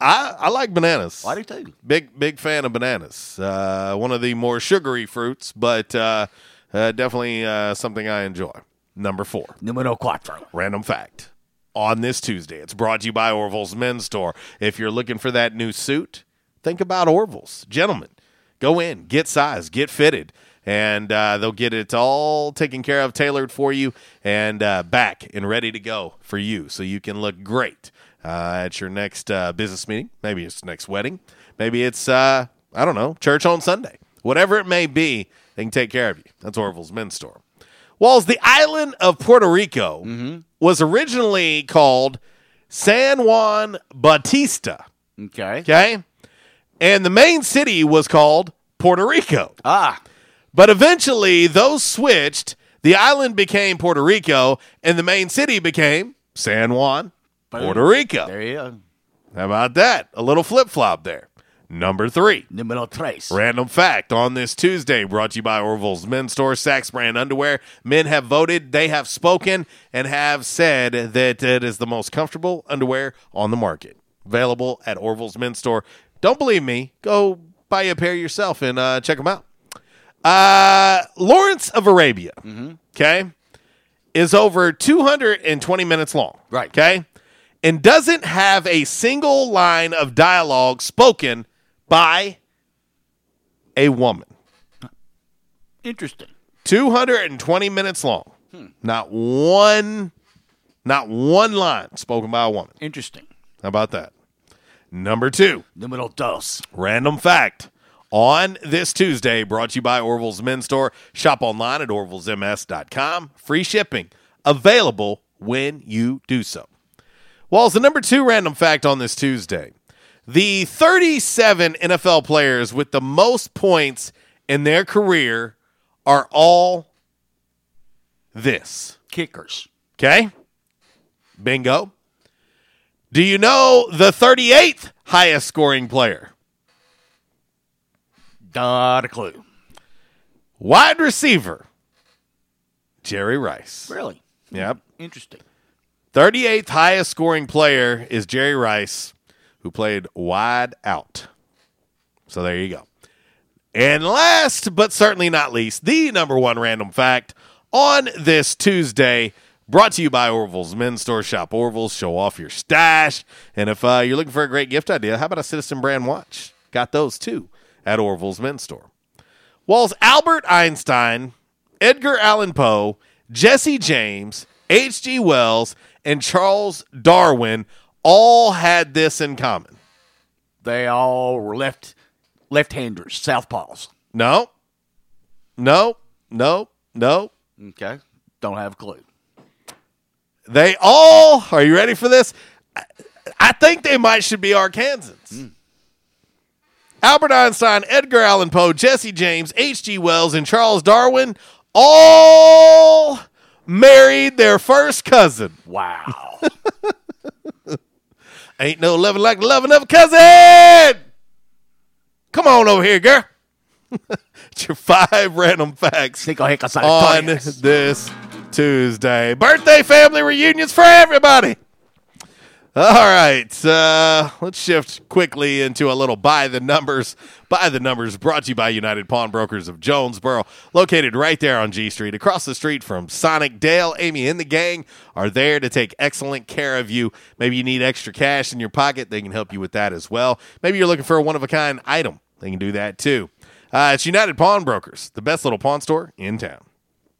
I, I like bananas. Why do you too? Big big fan of bananas. Uh, one of the more sugary fruits, but uh, uh, definitely uh, something I enjoy. Number four. Numero cuatro. Random fact. On this Tuesday, it's brought to you by Orville's Men's Store. If you're looking for that new suit, think about Orville's. Gentlemen, go in, get size, get fitted, and uh, they'll get it all taken care of, tailored for you, and uh, back and ready to go for you so you can look great uh, at your next uh, business meeting. Maybe it's next wedding. Maybe it's, uh, I don't know, church on Sunday. Whatever it may be, they can take care of you. That's Orville's Men's Store. Walls, the island of Puerto Rico was originally called San Juan Bautista. Okay. Okay. And the main city was called Puerto Rico. Ah. But eventually those switched. The island became Puerto Rico and the main city became San Juan Puerto Rico. There you go. How about that? A little flip flop there. Number three. Numero tres. Random fact on this Tuesday, brought to you by Orville's Men's Store, SAXX Brand Underwear. Men have voted, they have spoken, and have said that it is the most comfortable underwear on the market. Available at Orville's Men's Store. Don't believe me? Go buy a pair yourself and uh, check them out. Uh, Lawrence of Arabia, okay, is over 220 minutes long. Right. Okay. And doesn't have a single line of dialogue spoken by a woman. Interesting. 220 minutes long. Hmm. Not one not one line spoken by a woman. Interesting. How about that? Number 2. Numero dos. Random fact. On this Tuesday, brought to you by Orville's Men's Store. Shop online at orvillesms.com. Free shipping available when you do so. Well, as the number two random fact on this Tuesday, the 37 NFL players with the most points in their career are all this. Kickers. Okay? Bingo. Do you know the 38th highest scoring player? Not a clue. Wide receiver, Jerry Rice. Really? Yep. Interesting. 38th highest scoring player is Jerry Rice, who played wide out. So there you go. And last but certainly not least, the number one random fact on this Tuesday, brought to you by Orville's Men's Store Shop. Orville's, show off your stash. And if uh, you're looking for a great gift idea, how about a Citizen Brand watch? Got those too at Orville's Men's Store. Walls Albert Einstein, Edgar Allan Poe, Jesse James, H.G. Wells, and Charles Darwin all had this in common. They all were left left-handers, southpaws. No, no, no, no. Okay. Don't have a clue. They all are you ready for this? I, I think they might should be Arkansans. Hmm. Albert Einstein, Edgar Allan Poe, Jesse James, H.G. Wells, and Charles Darwin all married their first cousin. Wow. Ain't no loving like the loving of a cousin. Come on over here, girl. it's your five random facts on this Tuesday. Birthday family reunions for everybody. All right, uh, let's shift quickly into a little by the numbers. By the numbers brought to you by United Pawnbrokers of Jonesboro, located right there on G Street, across the street from Sonic Dale. Amy and the gang are there to take excellent care of you. Maybe you need extra cash in your pocket, they can help you with that as well. Maybe you're looking for a one of a kind item, they can do that too. Uh, it's United Pawnbrokers, the best little pawn store in town.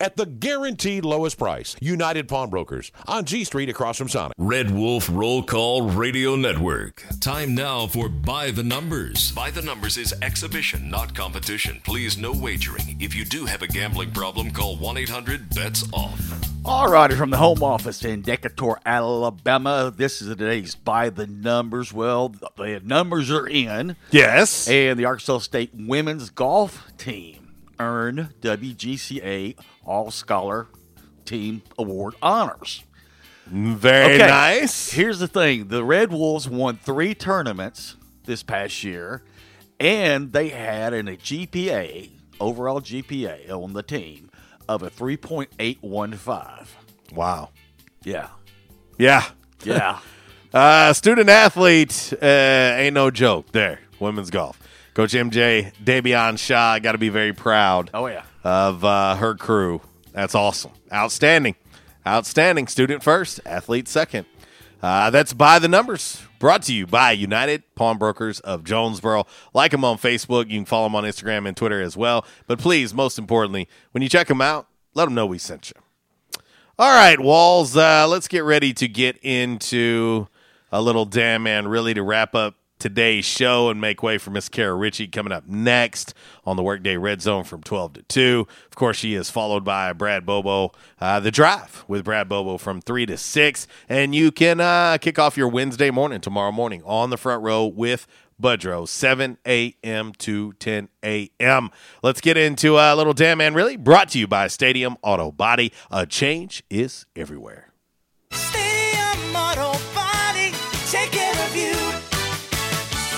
at the guaranteed lowest price. United Pawnbrokers on G Street across from Sonic. Red Wolf Roll Call Radio Network. Time now for Buy the Numbers. Buy the Numbers is exhibition, not competition. Please, no wagering. If you do have a gambling problem, call 1 800 BETS OFF. All righty, from the home office in Decatur, Alabama. This is today's by the numbers. Well, the numbers are in. Yes. And the Arkansas State women's golf team earned WGCA All Scholar Team Award honors. Very nice. Here's the thing the Red Wolves won three tournaments this past year, and they had an, a GPA, overall GPA on the team of a 3.815. Wow. Yeah. Yeah. Yeah. uh, student athlete uh, ain't no joke there. Women's golf. Coach MJ Davion Shaw got to be very proud. Oh, yeah. Of uh, her crew. That's awesome. Outstanding. Outstanding. Student first, athlete second. Uh, that's by the numbers. Brought to you by United Pawnbrokers of Jonesboro. Like them on Facebook. You can follow them on Instagram and Twitter as well. But please, most importantly, when you check them out, let them know we sent you. All right, Walls, uh, let's get ready to get into a little damn man, really, to wrap up today's show and make way for Miss Kara Ritchie coming up next on the Workday Red Zone from 12 to 2. Of course, she is followed by Brad Bobo, uh, The Drive with Brad Bobo from 3 to 6. And you can uh, kick off your Wednesday morning tomorrow morning on the front row with Budrow, 7 a.m. to 10 a.m. Let's get into a little Damn Man Really, brought to you by Stadium Auto Body. A change is everywhere. Stadium Auto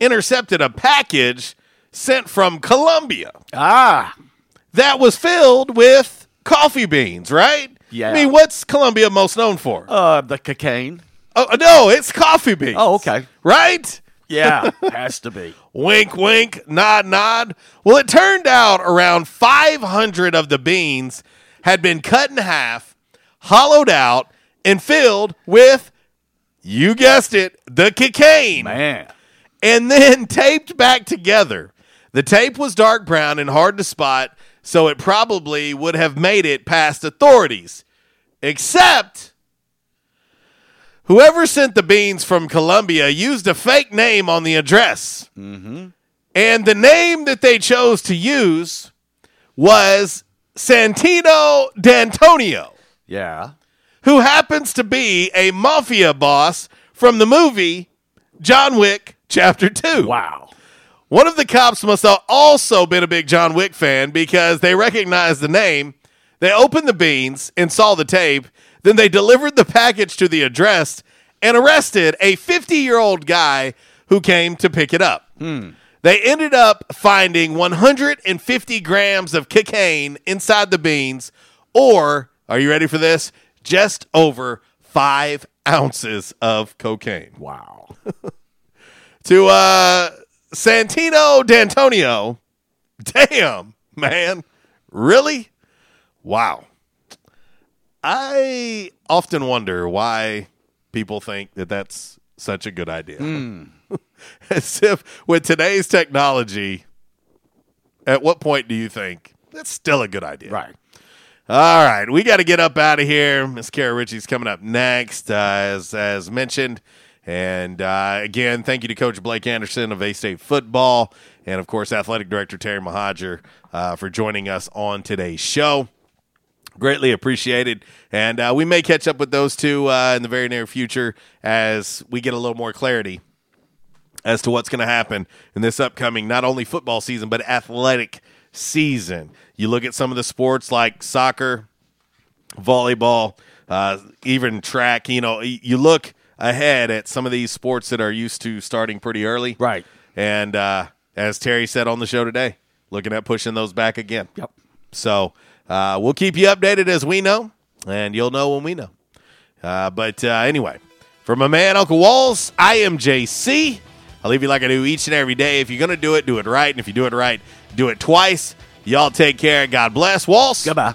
intercepted a package sent from Colombia. Ah. That was filled with coffee beans, right? Yeah. I mean, what's Colombia most known for? Uh, the cocaine. Oh, no, it's coffee beans. Oh, okay. Right? Yeah, has to be. wink, wink, nod, nod. Well, it turned out around 500 of the beans had been cut in half, hollowed out, and filled with, you guessed it, the cocaine. Man. And then taped back together. The tape was dark brown and hard to spot, so it probably would have made it past authorities. Except whoever sent the beans from Colombia used a fake name on the address. Mm-hmm. And the name that they chose to use was Santino D'Antonio, Yeah. who happens to be a mafia boss from the movie John Wick Chapter 2. Wow. One of the cops must have also been a big John Wick fan because they recognized the name. They opened the beans and saw the tape. Then they delivered the package to the address and arrested a 50 year old guy who came to pick it up. Hmm. They ended up finding 150 grams of cocaine inside the beans, or, are you ready for this? Just over five ounces of cocaine. Wow. to uh, Santino D'Antonio, damn, man. Really? Wow. I often wonder why people think that that's such a good idea. Hmm. As if with today's technology, at what point do you think that's still a good idea? Right. All right, we got to get up out of here. Miss Kara Ritchie's coming up next, uh, as as mentioned. And uh, again, thank you to Coach Blake Anderson of A State football, and of course, Athletic Director Terry Mohajir uh, for joining us on today's show. Greatly appreciated, and uh, we may catch up with those two uh, in the very near future as we get a little more clarity as to what's going to happen in this upcoming not only football season but athletic season. You look at some of the sports like soccer, volleyball, uh, even track. You know, you look ahead at some of these sports that are used to starting pretty early, right? And uh, as Terry said on the show today, looking at pushing those back again. Yep. So uh, we'll keep you updated as we know, and you'll know when we know. Uh, but uh, anyway, for my man Uncle Walls, I am JC. I'll leave you like I do each and every day. If you're going to do it, do it right. And if you do it right, do it twice. Y'all take care. God bless. Walls. Goodbye.